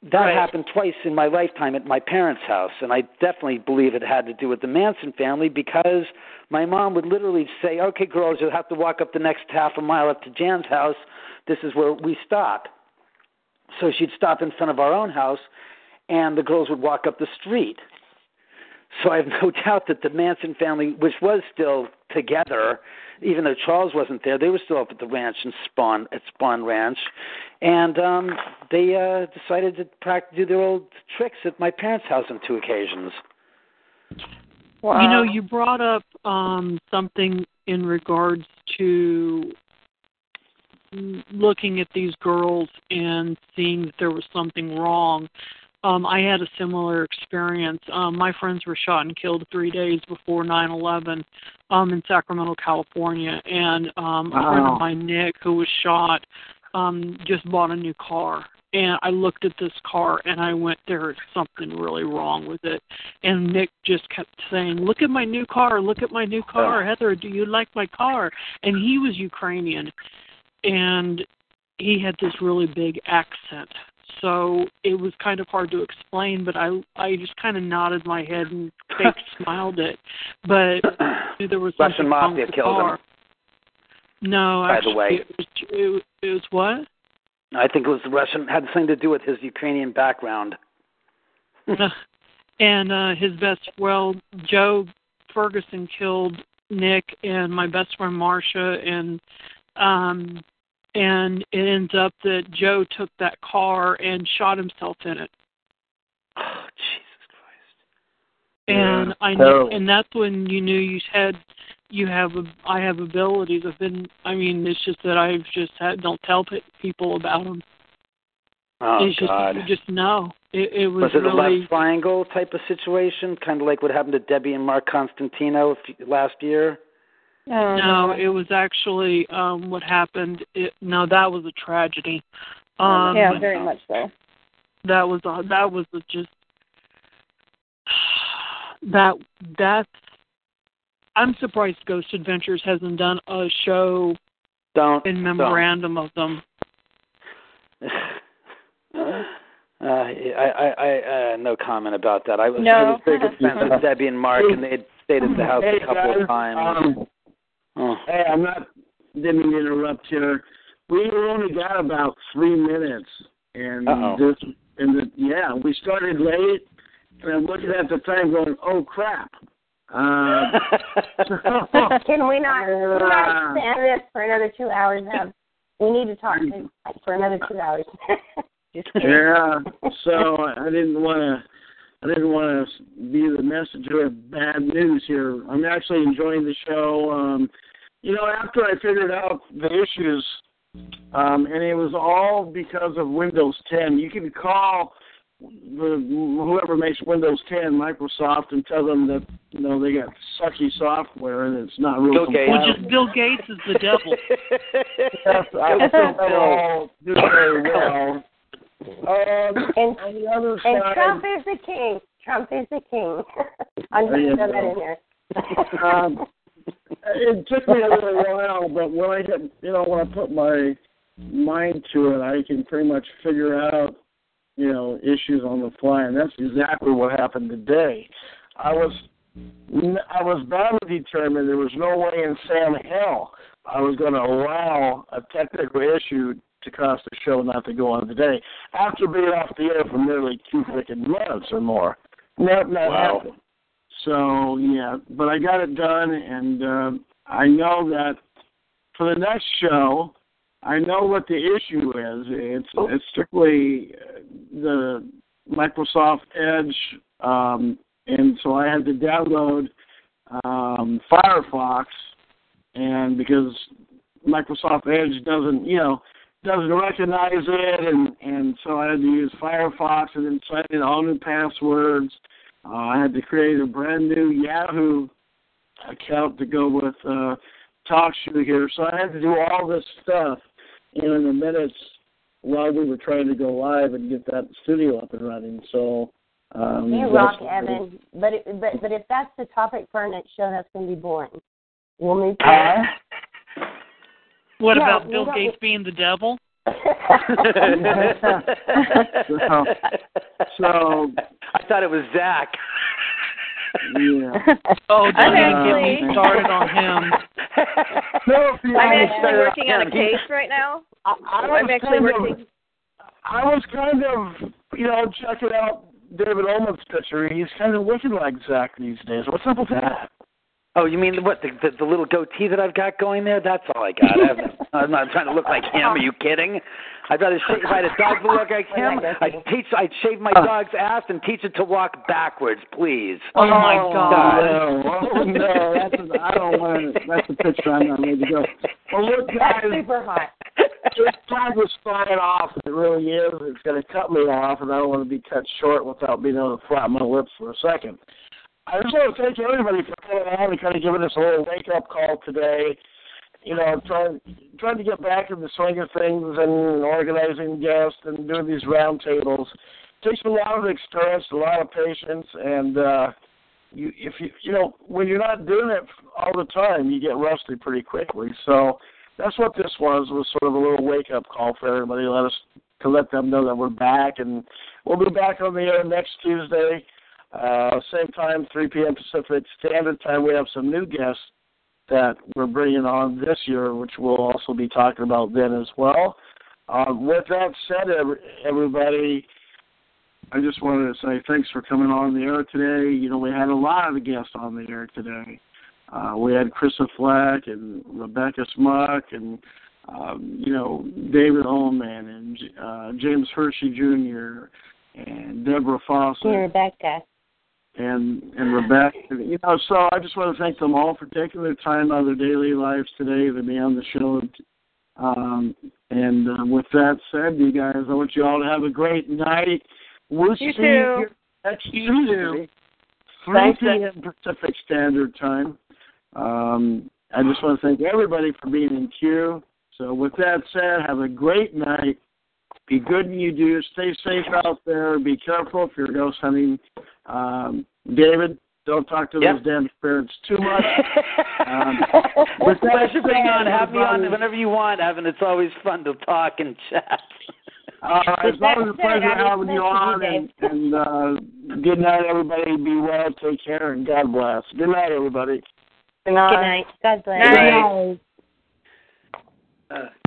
That Right. happened twice in my lifetime at my parents' house, and I definitely believe it had to do with the Manson family because my mom would literally say, "Okay, girls, you'll have to walk up the next half a mile up to Jan's house. This is where we stop." So she'd stop in front of our own house, and the girls would walk up the street. So I have no *laughs* doubt that the Manson family, which was still together, even though Charles wasn't there, they were still up at the ranch in Spahn at Spahn Ranch, and um, they uh, decided to practice, do their old tricks at my parents' house on two occasions. Wow. You know, you brought up um, something in regards to looking at these girls and seeing that there was something wrong. Um, I had a similar experience. Um, my friends were shot and killed three days before 9/11 um, in Sacramento, California, and um, a friend of mine, Nick, who was shot, um, just bought a new car. And I looked at this car and I went, there is something really wrong with it. And Nick just kept saying, Look at my new car, look at my new car. Heather, do you like my car? And he was Ukrainian and he had this really big accent. So it was kind of hard to explain, but I I just kind of nodded my head and *laughs* fake smiled it. But *clears throat* there was Russian mafia the killed him. No, By the actually, way. it was, it, it was what? I think it was the Russian had something to do with his Ukrainian background. *laughs* and uh his best well joe ferguson killed nick and my best friend marcia and um and it ends up that joe took that car and shot himself in it Oh, Jesus Christ! and i know, and that's when you knew you had you have a i have abilities i've been i mean it's just that i've just had don't tell people about them Oh it's just God! you just know it, it was, was it a really left triangle type of situation, kind of like what happened to Debbie and Mark Constantino last year? No, it was actually um what happened. It, no, that was a tragedy. Um, yeah, very much so. That was uh, that was a just *sighs* that that's. I'm surprised Ghost Adventures hasn't done a show Don't in memorandum of them. *sighs* Uh, I, I, I, uh, no comment about that. I was No. really very good friends with Debbie and Mark, and they had stayed at the house Hey, a couple guys, of times. Um, oh. Hey, I'm not. Didn't mean to interrupt here. We only got about three minutes, and Uh-oh. this, and the, yeah, we started late, and I'm looking at the time, going, "Oh crap!" Uh, *laughs* *laughs* Can we not, can Uh, not extend this for another two hours? Um, we need to talk to, for another two hours. *laughs* Yeah, so I didn't want to. I didn't want to be the messenger of bad news here. I'm actually enjoying the show. Um, you know, after I figured out the issues, um, and it was all because of Windows 10. You can call the whoever makes Windows 10, Microsoft, and tell them that you know they got sucky software and it's not real Bill Gates. Which compatible. is Bill Gates is the devil. *laughs* Yes, I think that all do very well. Um, And, on the other and side, Trump is the king. Trump is the king. *laughs* I'm There you throw that in there. um, it took me a little while, but when I get, you know, when I put my mind to it, I can pretty much figure out, you know, issues on the fly, and that's exactly what happened today. I was, I was bound to determine there was no way in Sam hell I was going to allow a technical issue to cause the show not to go on today after being off the air for nearly two freaking months or more. Not, not Wow. happened. So yeah, but I got it done, and uh, I know that for the next show, I know what the issue is. It's it's strictly uh, the Microsoft Edge, um, and so I had to download um, Firefox, and because Microsoft Edge doesn't, you know, doesn't recognize it, and and so I had to use Firefox and then sign in all new passwords. Uh, I had to create a brand new Yahoo account to go with uh, TalkShoe here, so I had to do all this stuff in the minutes while we were trying to go live and get that studio up and running. So um, You rock, Evan. But it, but but if that's the topic for our next show, that's going to be boring. We'll move on. What Yeah, about Bill Gates being the devil? So, *laughs* so I thought it was Zak. yeah. *laughs* Oh, don't I'm get me actually- started on him. *laughs* No, see, I'm I- actually working on a case right now. I, I I'm actually kind of- working. I was kind of, you know, checking out David Ullman's picture. He's kind of looking like Zak these days. What's up with that? Oh, you mean what the, the the little goatee that I've got going there? That's all I got. I *laughs* I'm not trying to look like him. Are you kidding? I'd rather shave, if I had a dog to look like *laughs* him, I'd teach I'd shave my oh. dog's ass and teach it to walk backwards, please. Oh my oh, God. Oh, no, oh, no, that's a, I don't want to. That's the picture I'm not ready to go. Well, look, *laughs* guys, That's super hot. this time was flying off. It really is. It's going to cut me off, and I don't want to be cut short without being able to flap my lips for a second. I just want to thank everybody for coming on and kind of giving us a little wake up call today. You know, trying trying to get back in the swing of things and organizing guests and doing these roundtables. Takes a lot of experience, a lot of patience, and uh, you if you you know when you're not doing it all the time, you get rusty pretty quickly. So that's what this was was sort of a little wake up call for everybody. Let us to let them know that we're back, and we'll be back on the air next Tuesday. Uh, same time, 3 p.m. Pacific Standard Time. We have some new guests that we're bringing on this year, which we'll also be talking about then as well. Um, with that said, everybody, I just wanted to say thanks for coming on the air today. You know, we had a lot of guests on the air today. Uh, we had Krista Flack and Rebecca Smuck and um, you know David Ullman and uh, James Hershey Jr. and Deborah Hey, Rebecca. And and Rebecca. You know, so I just want to thank them all for taking their time out of their daily lives today to be on the show. Um, and uh, with that said, you guys, I want you all to have a great night. We'll You see too. you next Tuesday, 3 Thanks. p.m. Pacific Standard Time. Um, I just want to thank everybody for being in queue. So with that said, have a great night. Be good and you do. Stay safe out there. Be careful if you're ghost hunting. Um, David, don't talk to Yep. those damn spirits too much. *laughs* um, with that Pleasure being on. Have me on whenever you want, Evan. It's always fun to talk and chat. Uh, it's always a pleasure having you on, and, and uh, good night, everybody. Be well, take care, and God bless. Good night, everybody. Good night. Good night. God bless. Night. Uh,